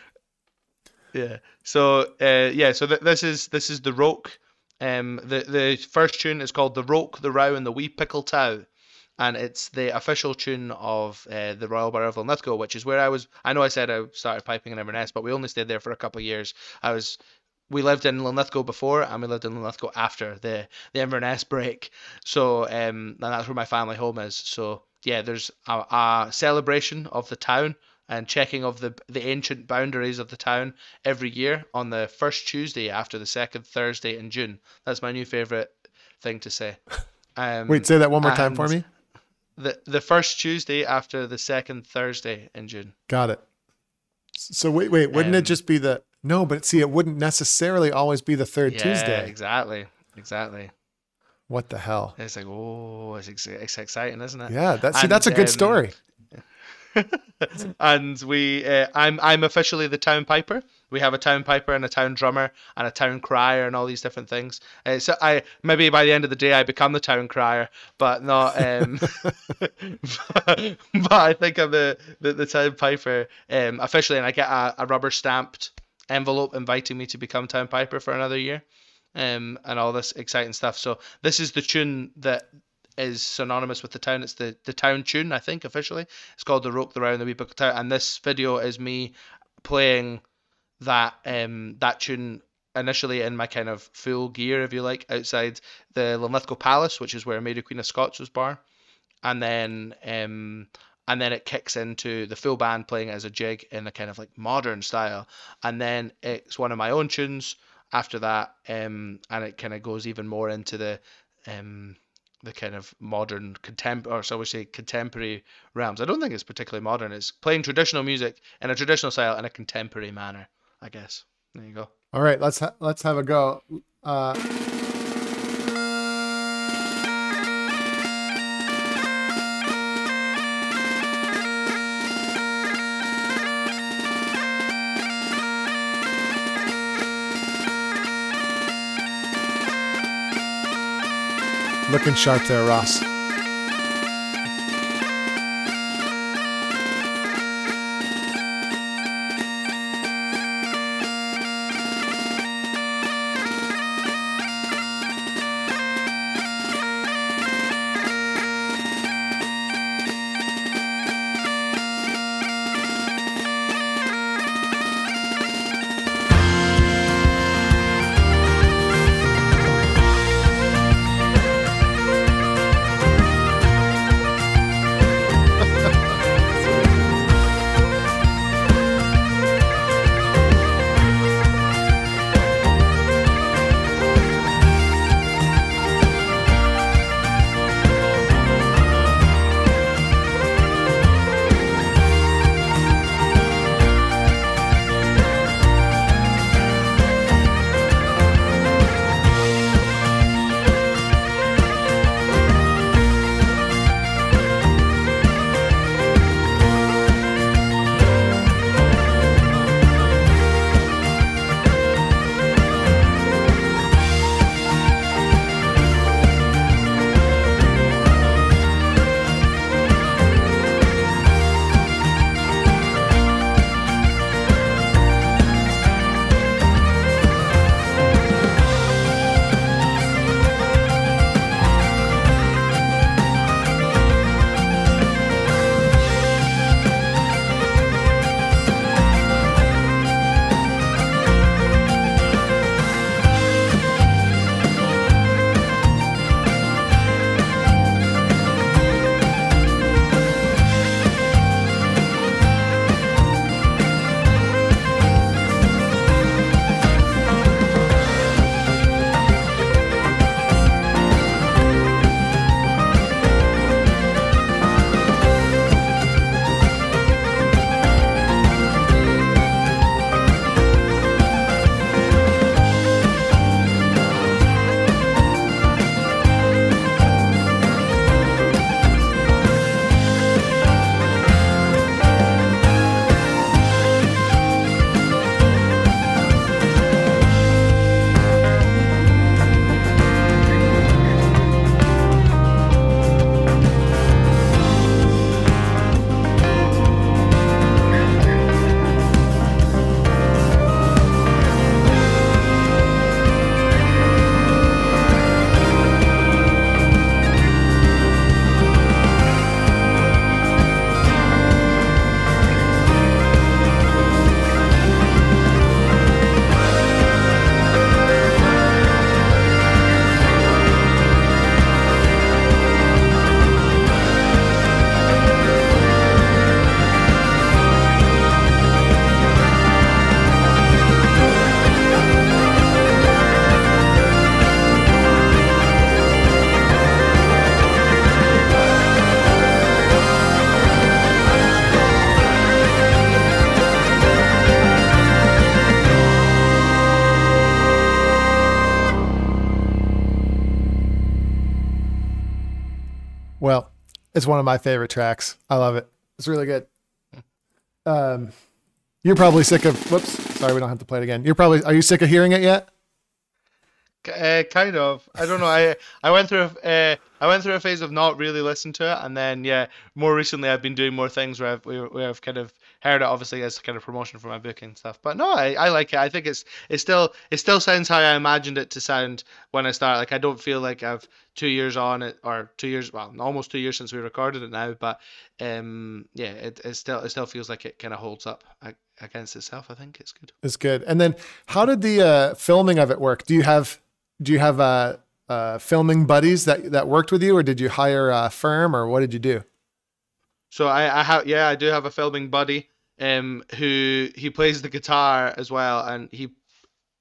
[SPEAKER 1] Yeah. So uh, yeah. So th- this is this is the Roke. Um, the the first tune is called the Roke, the Row, and the Wee Pickle Tow, and it's the official tune of uh, the Royal Borough of Linlithgow, which is where I was. I know I said I started piping in Inverness, but we only stayed there for a couple of years. I was. We lived in Linlithgow before, and we lived in Linlithgow after the the Inverness break. So um, and that's where my family home is. So yeah, there's a, a celebration of the town and checking of the the ancient boundaries of the town every year on the first Tuesday after the second Thursday in June. That's my new favorite thing to say. [laughs] Um,
[SPEAKER 2] Wait, say that one more time for me.
[SPEAKER 1] the the first Tuesday after the second Thursday in June.
[SPEAKER 2] Got it. So wait, wait, wouldn't it
[SPEAKER 1] Um,
[SPEAKER 2] just be the no? But see, it wouldn't necessarily always be the third
[SPEAKER 1] Yeah,
[SPEAKER 2] Tuesday.
[SPEAKER 1] exactly, exactly.
[SPEAKER 2] What the hell?
[SPEAKER 1] It's like oh, it's, ex- it's exciting, isn't it?
[SPEAKER 2] Yeah, that's see,
[SPEAKER 1] And,
[SPEAKER 2] that's a good
[SPEAKER 1] um,
[SPEAKER 2] story. [laughs]
[SPEAKER 1] and we, uh, I'm, I'm officially the town piper. We have a town piper and a town drummer and a town crier and all these different things. Uh, so I maybe by the end of the day I become the town crier, but not. Um, [laughs] but, but I think I'm the the, the town piper um, officially, and I get a, a rubber stamped envelope inviting me to become town piper for another year. Um, and all this exciting stuff. So this is the tune that is synonymous with the town. It's the, the town tune, I think, officially. It's called the Roke the Round the Wee Book of Town. And this video is me playing that um that tune initially in my kind of full gear, if you like, outside the Linlithgow Palace, which is where Mary Queen of Scots was born. And then um and then it kicks into the full band playing it as a jig in a kind of like modern style. And then it's one of my own tunes after that, um, and it kind of goes even more into the um, the kind of modern contem or so we say contemporary realms. I don't think it's particularly modern. It's playing traditional music in a traditional style in a contemporary manner. I guess. There you go.
[SPEAKER 2] All right, let's ha- let's have a go. Uh, looking sharp there, Ross. It's one of my favorite tracks. I love it. It's really good. Um, you're probably sick of. Whoops. Sorry, we don't have to play it again. You're probably. Are you sick of hearing it yet?
[SPEAKER 1] Uh, kind of. I don't know. I I went through uh, I went through a phase of not really listening to it, and then yeah, more recently I've been doing more things where I've where I've kind of heard it obviously as kind of promotion for my book and stuff. But no, I, I like it. I think it's it still it still sounds how I imagined it to sound when I started. Like I don't feel like I've two years on it or two years well almost two years since we recorded it now. But um yeah, it, it still it still feels like it kind of holds up against itself. I think it's good.
[SPEAKER 2] It's good. And then how did the uh, filming of it work? Do you have do you have uh, uh, filming buddies that that worked with you, or did you hire a firm, or what did you do?
[SPEAKER 1] So I, I have yeah, I do have a filming buddy um, who he plays the guitar as well, and he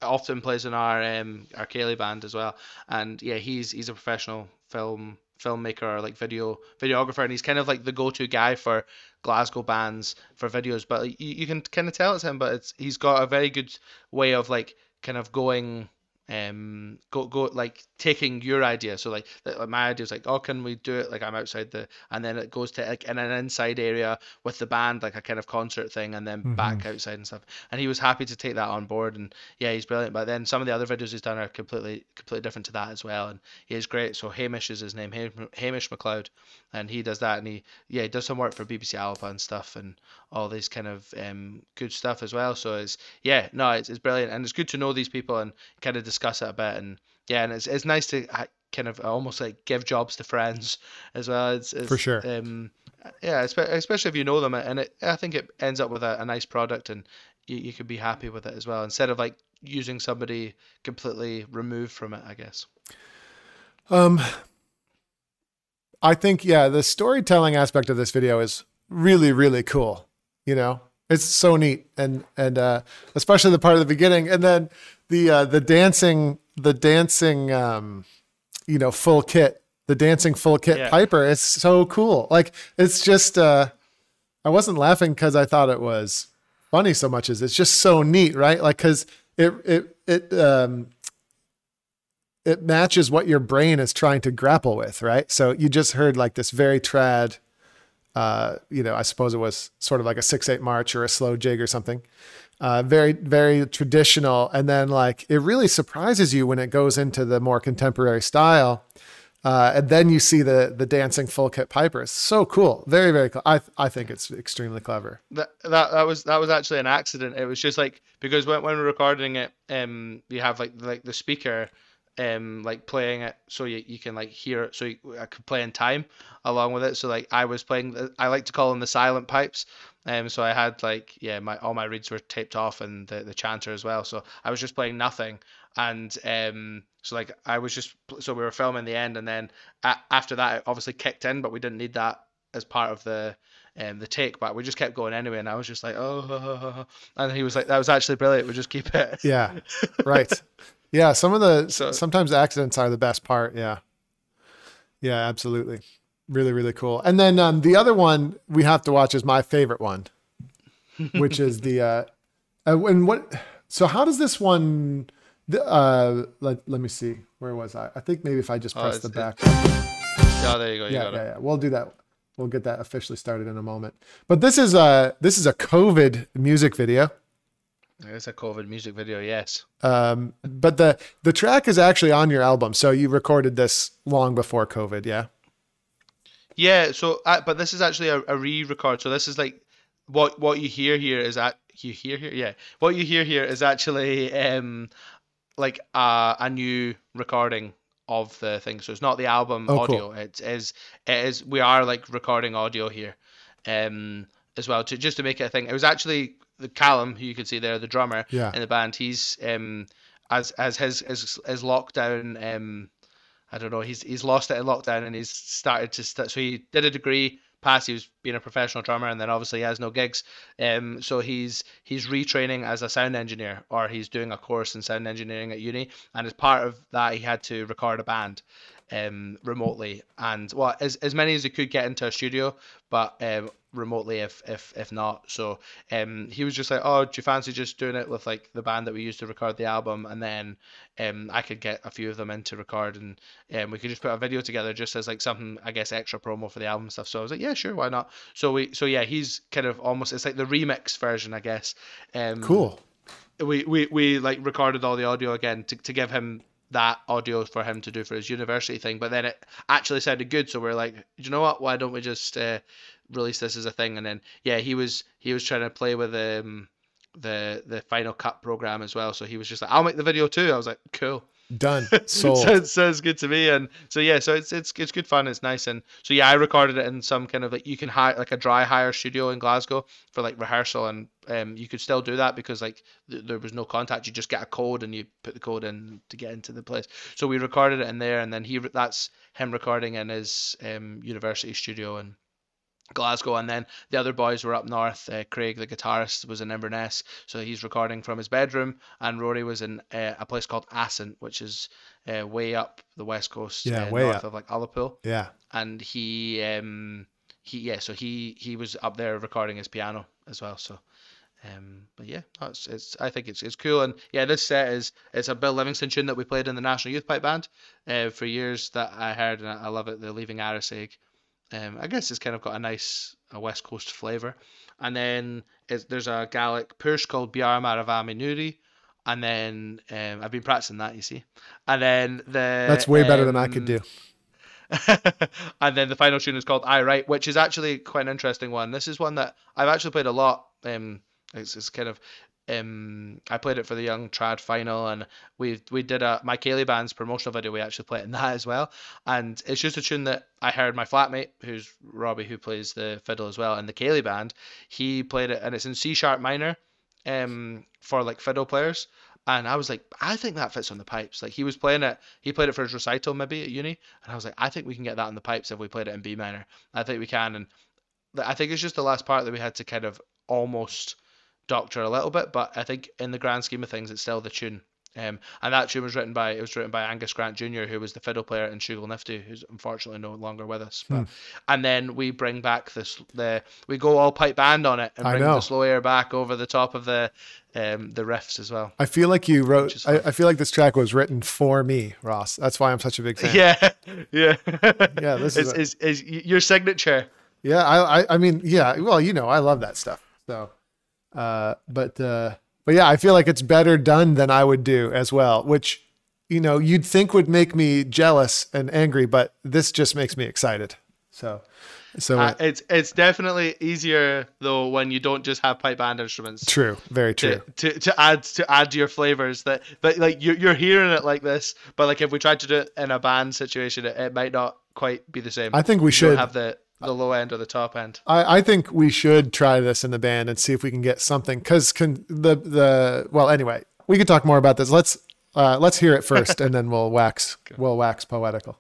[SPEAKER 1] often plays in our um, our Ceilidh band as well. And yeah, he's he's a professional film filmmaker or like video videographer, and he's kind of like the go-to guy for Glasgow bands for videos. But you, you can kind of tell it's him, but it's he's got a very good way of like kind of going um go go like taking your idea. So like, like my idea is like oh can we do it? Like i'm outside the and then it goes to like in an inside area with the band like a kind of concert thing and then mm-hmm. back outside and stuff. And he was happy to take that on board and yeah he's brilliant. But then some of the other videos he's done are completely completely different to that as well and he is great. So hamish is his name hamish mcleod and he does that and he yeah he does some work for bbc alba and stuff and all this kind of um good stuff as well so it's yeah no it's, it's brilliant and it's good to know these people and kind of discuss it a bit and yeah, and it's it's nice to kind of almost like give jobs to friends [laughs] as well. It's, it's
[SPEAKER 2] for sure.
[SPEAKER 1] Um, yeah, especially if you know them, and it, I think it ends up with a, a nice product, and you, you could be happy with it as well, instead of like using somebody completely removed from it. I guess.
[SPEAKER 2] Um, I think yeah, the storytelling aspect of this video is really really cool. You know, it's so neat, and and uh, especially the part of the beginning, and then the uh, the dancing the dancing um, you know full kit the dancing full kit yeah. piper. Is so cool. Like it's just uh i wasn't laughing because i thought it was funny so much as it's just so neat right? Like because it it it um it matches what your brain is trying to grapple with right? So you just heard like this very trad uh you know i suppose it was sort of like a six eight march or a slow jig or something. Uh, very very traditional. And then like it really surprises you when it goes into the more contemporary style. Uh, and then you see the the dancing full kit pipers. so cool. Very very i i think it's extremely clever.
[SPEAKER 1] That that, that was that was actually an accident. It was just like because when, when we're recording it um you have like like the speaker um like playing it so you, you can like hear it so you, I could play in time along with it so like I was playing the, I like to call them the silent pipes um so I had like yeah my all my reeds were taped off and the, the chanter as well so I was just playing nothing and um so like I was just so we were filming the end and then a- after that it obviously kicked in but we didn't need that as part of the um, the take, but we just kept going anyway. And I was just like, oh, and he was like, that was actually brilliant. We just keep it.
[SPEAKER 2] Yeah, [laughs] right. Yeah, some of the so, sometimes accidents are the best part. Yeah, yeah, absolutely, really, really cool. And then um, the other one we have to watch is my favorite one, [laughs] which is the uh, uh, and what. So how does this one? Uh, let let me see. Where was I? I think maybe if I just oh, press oh, the back.
[SPEAKER 1] Oh, there you go. You
[SPEAKER 2] yeah, yeah, yeah. We'll do that. We'll get that officially started in a moment. But this is a this is a COVID music video.
[SPEAKER 1] It's a COVID music video, yes.
[SPEAKER 2] Um, but the the track is actually on your album, so you recorded this long before COVID, yeah.
[SPEAKER 1] Yeah. So, uh, but this is actually a, a re-record. So this is like what what you hear here is that you hear here, yeah. What you hear here is actually um like a a new recording of the thing. So it's not the album oh, audio. Cool. It is it is we are like recording audio here, um as well to just to make it a thing. It was actually the Callum, who you can see there, the drummer
[SPEAKER 2] yeah.
[SPEAKER 1] in the band, he's um as as his as as lockdown um I don't know he's he's lost it in lockdown and he's started to st- so he did a degree past he was being a professional drummer and then obviously he has no gigs um so he's he's retraining as a sound engineer or he's doing a course in sound engineering at uni and as part of that he had to record a band um, remotely, and well, as as many as he could get into a studio, but um, remotely if if if not. So um, he was just like, oh, do you fancy just doing it with like the band that we used to record the album, and then um, I could get a few of them in to record, and um, we could just put a video together just as like something I guess extra promo for the album stuff. So I was like, yeah, sure, why not? So we so yeah, he's kind of almost it's like the remix version, I guess. Um,
[SPEAKER 2] Cool.
[SPEAKER 1] we, we we like recorded all the audio again to, to give him that audio for him to do for his university thing but then it actually sounded good so we're like you know what? Why don't we just uh, release this as a thing? And then yeah he was he was trying to play with um the the final cut program as well so he was just like i'll make the video too. I was like cool
[SPEAKER 2] Done. [laughs]
[SPEAKER 1] Sounds, sounds good to me. And so yeah so it's it's it's good fun. It's nice. And so yeah i recorded it in some kind of like you can hire like a dry hire studio in glasgow for like rehearsal. And um you could still do that because like th- there was no contact. You just get a code and you put the code in to get into the place. So we recorded it in there. And then he re- that's him recording in his um university studio. And Glasgow, and then the other boys were up north. Uh, Craig, the guitarist, was in Inverness, so he's recording from his bedroom, and Rory was in uh, a place called Assynt, which is uh, way up the west coast,
[SPEAKER 2] Yeah,
[SPEAKER 1] uh,
[SPEAKER 2] way
[SPEAKER 1] north
[SPEAKER 2] up.
[SPEAKER 1] of like Ullapool,
[SPEAKER 2] yeah.
[SPEAKER 1] and he, um, he, yeah, so he he was up there recording his piano as well. So, um, but yeah, no, it's, it's I think it's it's cool, and yeah, this set is it's a Bill Livingstone tune that we played in the National Youth Pipe Band uh, for years that I heard, and I I love it. The Leaving Arisaig. Um, I guess it's kind of got a nice a West Coast flavour. And then it's, there's a Gaelic push called Biar Maravami Nuri. And then um, I've been practicing that, you see. And then the
[SPEAKER 2] That's way better than I could
[SPEAKER 1] um,
[SPEAKER 2] do. [laughs]
[SPEAKER 1] and then the final tune is called I Write, which is actually quite an interesting one. This is one that I've actually played a lot. Um, it's, it's kind of um, I played it for the Young Trad final, and we we did a my Ceilidh band's promotional video. We actually played in that as well, and it's just a tune that I heard my flatmate, who's Robbie, who plays the fiddle as well, in the Ceilidh band. He played it, and it's in C sharp minor, um, for like fiddle players. And I was like, I think that fits on the pipes. Like he was playing it, he played it for his recital maybe at uni, and I was like, I think we can get that on the pipes if we played it in B minor. I think we can, and I think it's just the last part that we had to kind of almost doctor a little bit, but I think in the grand scheme of things, it's still the tune. Um, and that tune was written by it was written by Angus Grant Jr., who was the fiddle player in Shooglenifty, who's unfortunately no longer with us. But, And then we bring back this the we go all pipe band on it and bring the slow air back over the top of the um, the riffs as well.
[SPEAKER 2] I feel like you wrote. I. I feel like this track was written for me, Ross. That's why I'm such a big fan.
[SPEAKER 1] Yeah, [laughs] yeah,
[SPEAKER 2] Yeah, this is
[SPEAKER 1] is,
[SPEAKER 2] a-
[SPEAKER 1] is, is your signature.
[SPEAKER 2] Yeah, I, I, I mean, yeah. Well, you know, I love that stuff. So, uh, but, uh, but yeah, I feel like it's better done than I would do as well, which, you know, you'd think would make me jealous and angry, but this just makes me excited. So, so
[SPEAKER 1] Uh, it's it's definitely easier though when you don't just have pipe band instruments.
[SPEAKER 2] true, very true.
[SPEAKER 1] to, to, to add to add to your flavors that that like you're, you're hearing it like this but like if we tried to do it in a band situation it, it might not quite be the same
[SPEAKER 2] I think we
[SPEAKER 1] You
[SPEAKER 2] should.
[SPEAKER 1] have the the low end or the top end?
[SPEAKER 2] I, I think we should try this in the band and see if we can get something because con- the the well anyway we could talk more about this. Let's uh, let's hear it first [laughs] and then we'll wax we'll wax poetical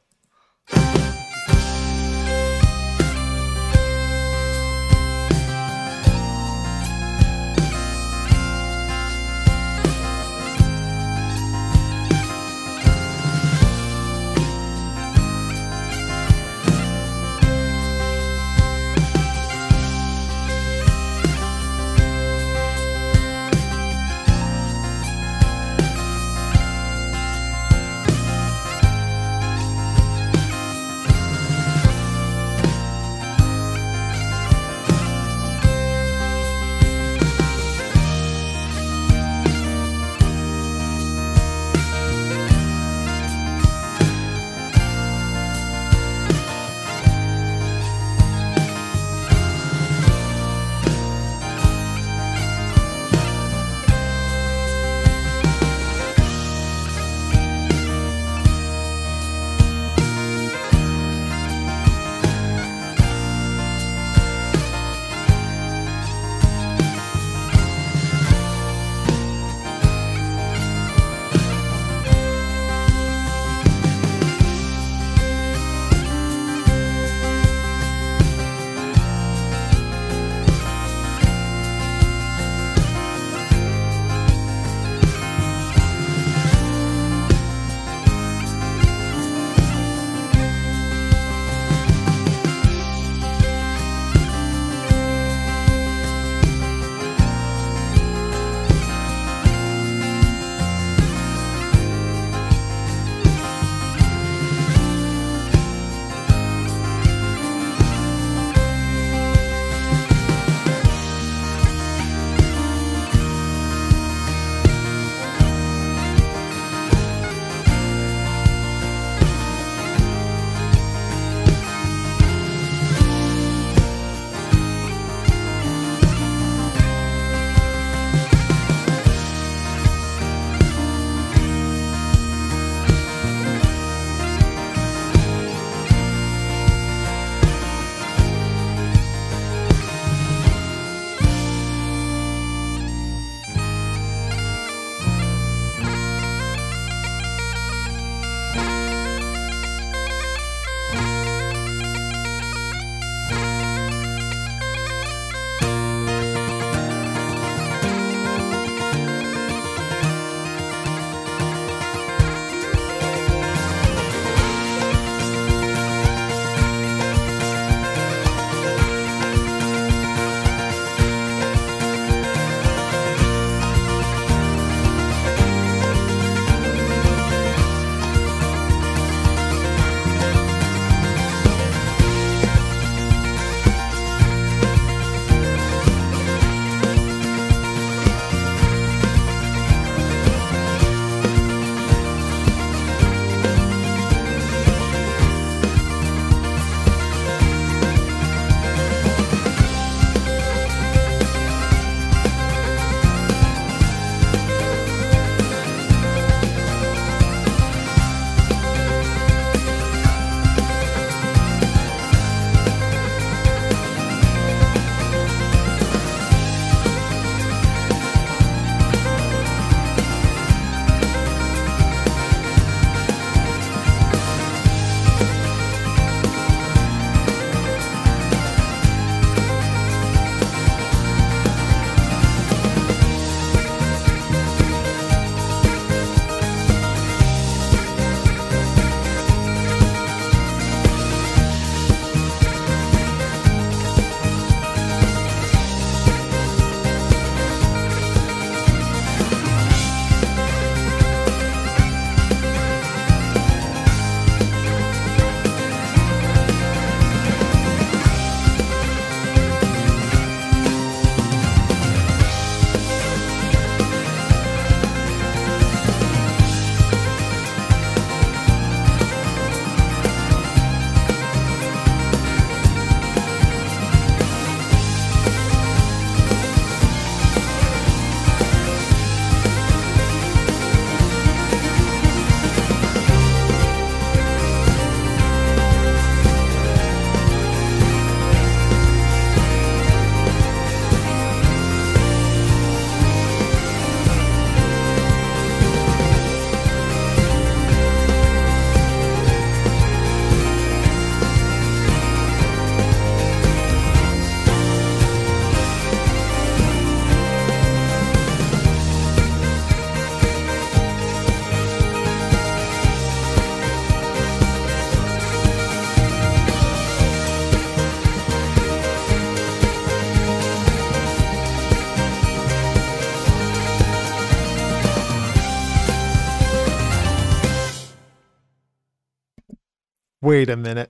[SPEAKER 2] Wait a minute.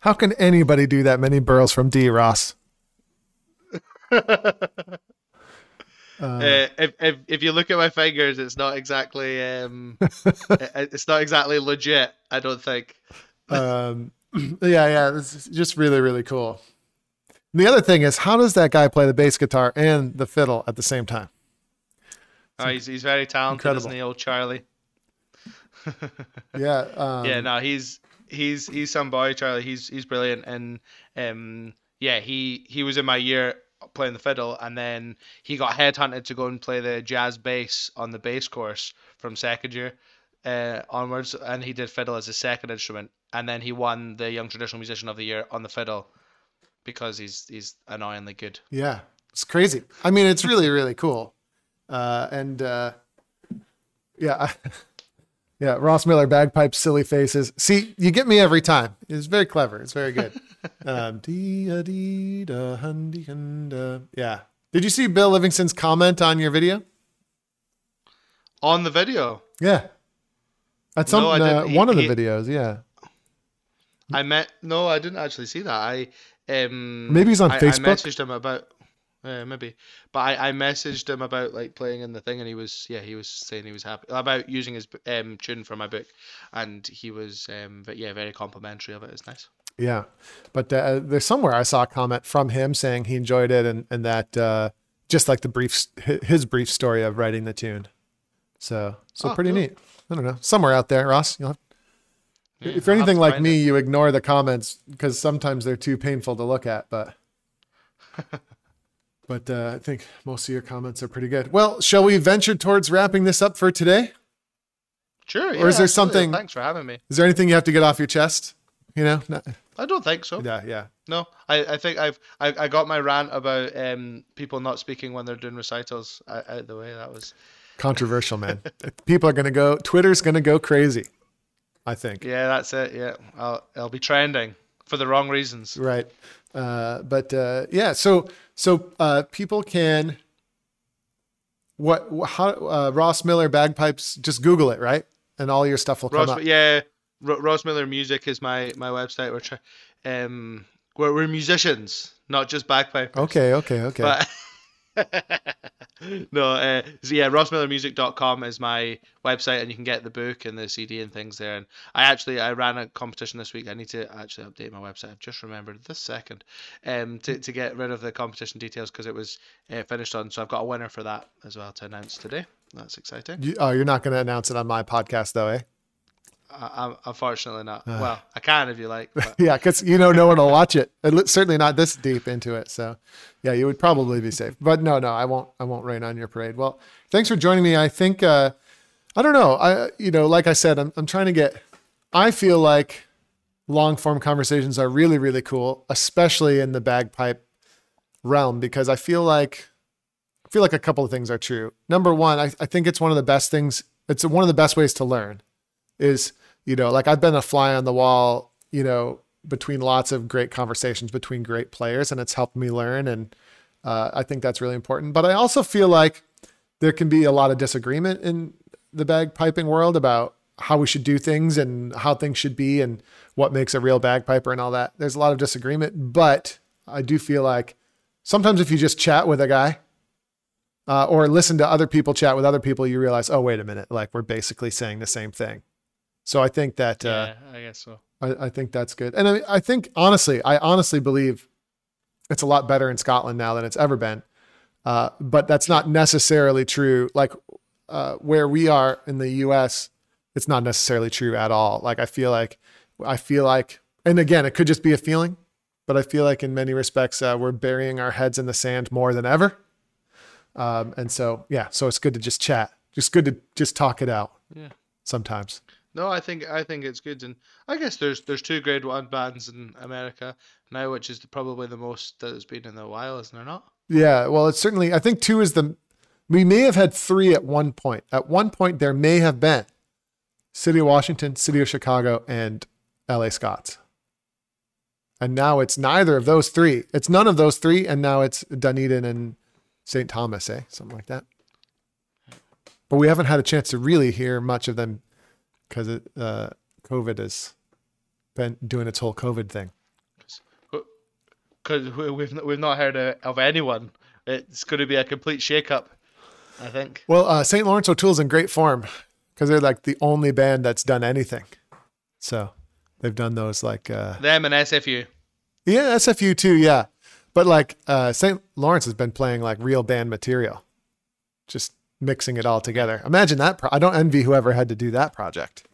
[SPEAKER 2] How can anybody do that many birls from D, Ross? [laughs]
[SPEAKER 1] Uh, if, if if you look at my fingers, it's not exactly um, [laughs] it- it's not exactly legit. I don't think.
[SPEAKER 2] um, [clears throat] yeah, yeah, this is just really, really cool. And the other thing is, how does that guy play the bass guitar and the fiddle at the same time?
[SPEAKER 1] Oh, he's he's very talented,
[SPEAKER 2] incredible.
[SPEAKER 1] isn't he, old Charlie? [laughs]
[SPEAKER 2] Yeah, um,
[SPEAKER 1] yeah, no, he's he's he's some boy, Charlie. He's he's brilliant, and um, yeah, he he was in my year playing the fiddle, and then he got headhunted to go and play the jazz bass on the bass course from second year uh, onwards, and he did fiddle as his second instrument, and then he won the Young Traditional Musician of the Year on the fiddle because he's he's annoyingly good.
[SPEAKER 2] yeah, it's crazy. I mean, it's really, really cool. Uh, and uh, yeah, [laughs] yeah, Ross Miller bagpipes, silly faces. See, you get me every time. It's very clever. It's very good. [laughs] um, dee da dee da hun dee hun da. Yeah. Did you see Bill Livingstone's comment on your video?
[SPEAKER 1] On the video,
[SPEAKER 2] Yeah. That's some,
[SPEAKER 1] No,
[SPEAKER 2] uh, one of the
[SPEAKER 1] he-
[SPEAKER 2] videos. Yeah.
[SPEAKER 1] I met no, I didn't actually see that. I um
[SPEAKER 2] Maybe he's on
[SPEAKER 1] I,
[SPEAKER 2] Facebook.
[SPEAKER 1] I messaged him about uh, maybe, but I, I messaged him about like playing in the thing, and he was yeah he was saying he was happy about using his um tune for my book, and he was um but yeah very complimentary of it. It's nice.
[SPEAKER 2] Yeah, but uh, there's somewhere I saw a comment from him saying he enjoyed it and and that uh, just like the brief his brief story of writing the tune. So so
[SPEAKER 1] Oh,
[SPEAKER 2] pretty
[SPEAKER 1] cool.
[SPEAKER 2] neat. I don't know somewhere out there, Ross. You'll have,
[SPEAKER 1] Yeah,
[SPEAKER 2] if you're anything like me,
[SPEAKER 1] it.
[SPEAKER 2] you ignore the comments because sometimes they're too painful to look at. But [laughs] but uh, I think most of your comments are pretty good. Well, shall we venture towards wrapping this up for today?
[SPEAKER 1] sure.
[SPEAKER 2] or
[SPEAKER 1] yeah,
[SPEAKER 2] is there
[SPEAKER 1] absolutely.
[SPEAKER 2] something-
[SPEAKER 1] Thanks for having me.
[SPEAKER 2] Is there anything you have to get off your chest? You know, No-
[SPEAKER 1] I don't think so.
[SPEAKER 2] yeah, yeah.
[SPEAKER 1] No, I, I think I've I, I got my rant about um people not speaking when they're doing recitals out, out the way. That was
[SPEAKER 2] Controversial, man. [laughs] People are gonna go. Twitter's gonna go crazy. I think.
[SPEAKER 1] yeah, that's it. Yeah, I'll I'll be trending for the wrong reasons.
[SPEAKER 2] Right. Uh, but uh, yeah, so so uh, people can what how uh, Ross Miller bagpipes just Google it, right? And all your stuff will come
[SPEAKER 1] Ross,
[SPEAKER 2] up.
[SPEAKER 1] yeah, Ro- Ross Miller Music is my my website. We're um we're, we're musicians, not just bagpipers.
[SPEAKER 2] Okay, okay, okay.
[SPEAKER 1] But [laughs] no, uh, so yeah, rossmillermusic.com is my website, and you can get the book and the CD and things there. And I actually I ran a competition this week. I need to actually update my website. I've just remembered this second, um, to to get rid of the competition details because it was uh, finished on. So I've got a winner for that as well to announce today. That's exciting.
[SPEAKER 2] You, oh, you're not going to announce it on my podcast, though, eh?
[SPEAKER 1] I, unfortunately not. well, I can if you like. [laughs]
[SPEAKER 2] Yeah, because you know no one will watch it. Certainly not this deep into it. So, yeah, you would probably be safe. But no, no, I won't. I won't rain on your parade. Well, thanks for joining me. I think uh, I don't know. I you know, like I said, I'm I'm trying to get. I feel like long form conversations are really really cool, especially in the bagpipe realm, because I feel like I feel like a couple of things are true. Number one, I, I think it's one of the best things. It's one of the best ways to learn is you know like i've been a fly on the wall you know between lots of great conversations between great players and it's helped me learn and uh, i think that's really important. But i also feel like there can be a lot of disagreement in the bagpiping world about how we should do things and how things should be and what makes a real bagpiper and all that. There's a lot of disagreement but i do feel like sometimes if you just chat with a guy uh, or listen to other people chat with other people you realize oh wait a minute like we're basically saying the same thing so I think that uh,
[SPEAKER 1] yeah, I guess so.
[SPEAKER 2] I, I think that's good, and I, I think honestly, I honestly believe it's a lot better in Scotland now than it's ever been. Uh, but that's not necessarily true. Like uh, where we are in the U.S., it's not necessarily true at all. Like I feel like I feel like, and again, it could just be a feeling, but I feel like in many respects uh, we're burying our heads in the sand more than ever. Um, and so yeah, so it's good to just chat, just good to just talk it out.
[SPEAKER 1] Yeah.
[SPEAKER 2] Sometimes.
[SPEAKER 1] No, I think I think it's good, and I guess there's there's two grade one bands in America now, which is probably the most that has been in a while, isn't there not?
[SPEAKER 2] Yeah, well, it's certainly. I think two is the. We may have had three at one point. At one point, there may have been City of Washington, City of Chicago, and L.A. Scots. And now it's neither of those three. It's none of those three, and now it's Dunedin and St. Thomas, eh? Something like that. But we haven't had a chance to really hear much of them because uh, COVID is been doing its whole COVID thing.
[SPEAKER 1] Because we've we've not heard of anyone. It's going to be a complete shake-up, I think.
[SPEAKER 2] Well, uh, St. Laurence O'Toole's in great form because they're like the only band that's done anything. So they've done those like uh,
[SPEAKER 1] them and SFU.
[SPEAKER 2] Yeah, SFU too. Yeah, but like uh, St. Lawrence has been playing like real band material, just mixing it all together. Imagine that. Pro- I don't envy whoever had to do that project.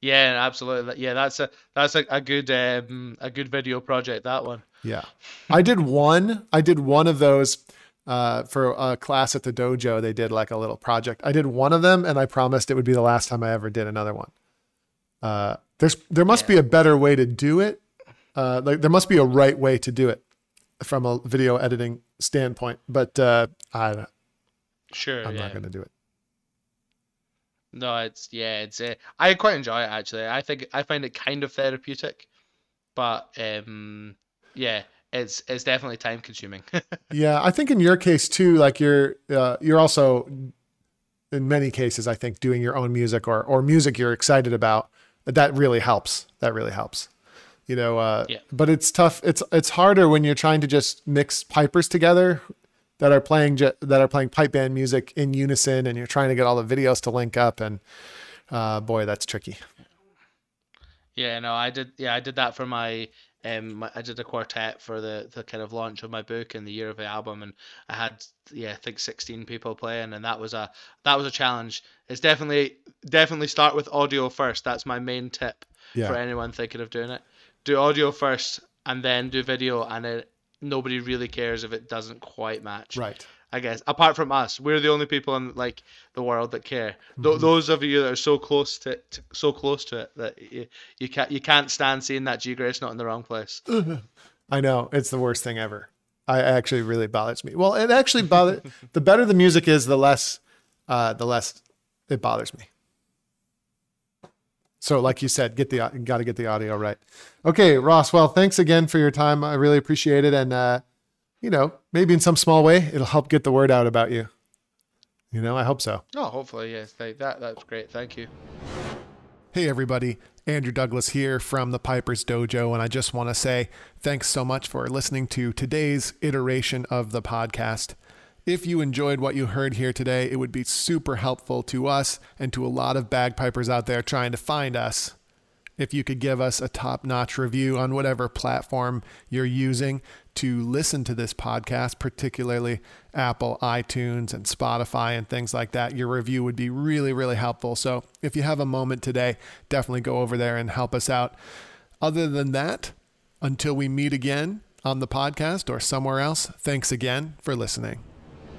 [SPEAKER 1] Yeah, absolutely. Yeah, that's a that's a, a good um, a good video project. That one.
[SPEAKER 2] Yeah, I did one. I did one of those uh, for a class at the dojo. They did like a little project. I did one of them, and I promised it would be the last time I ever did another one. Uh, there's there must yeah. be a better way to do it. Uh, like there must be a right way to do it from a video editing standpoint. But uh, I,
[SPEAKER 1] sure,
[SPEAKER 2] I'm
[SPEAKER 1] yeah.
[SPEAKER 2] not going to do it.
[SPEAKER 1] No, it's yeah, it's uh, I quite enjoy it actually. I think I find it kind of therapeutic, but um, yeah, it's it's definitely time consuming. [laughs]
[SPEAKER 2] yeah, I think in your case too, like you're uh, you're also in many cases, I think doing your own music or or music you're excited about that really helps. That really helps. You know, uh,
[SPEAKER 1] yeah.
[SPEAKER 2] but it's tough. It's it's harder when you're trying to just mix pipers together that are playing that are playing pipe band music in unison, and you're trying to get all the videos to link up. And uh, boy, that's tricky.
[SPEAKER 1] Yeah, no, I did. Yeah, I did that for my. Um, my, I did a quartet for the, the kind of launch of my book and the year of the album, and I had yeah, I think 16 people playing, and that was a that was a challenge. It's definitely definitely start with audio first. That's my main tip yeah. for anyone thinking of doing it. Do audio first, and then do video, and it, nobody really cares if it doesn't quite match.
[SPEAKER 2] Right.
[SPEAKER 1] I guess apart from us, we're the only people in like the world that care. Mm-hmm. those of you that are so close to, to, so close to it that you, you can't you can't stand seeing that G Grace not in the wrong place. [laughs]
[SPEAKER 2] I know it's the worst thing ever. I actually really bothers me. Well, it actually bothers. [laughs] the better the music is, the less, uh, the less it bothers me. So, like you said, get the got to get the audio right. Okay, Ross. Well, thanks again for your time. I really appreciate it, and uh, you know, maybe in some small way, it'll help get the word out about you. You know, I hope so.
[SPEAKER 1] Oh, hopefully, yes. That that's great. Thank you.
[SPEAKER 2] Hey, everybody. Andrew Douglas here from the Piper's Dojo, and I just want to say thanks so much for listening to today's iteration of the podcast. If you enjoyed what you heard here today, it would be super helpful to us and to a lot of bagpipers out there trying to find us. If you could give us a top notch review on whatever platform you're using to listen to this podcast, particularly Apple, iTunes, and Spotify, and things like that, your review would be really, really helpful. So if you have a moment today, definitely go over there and help us out. Other than that, until we meet again on the podcast or somewhere else, thanks again for listening.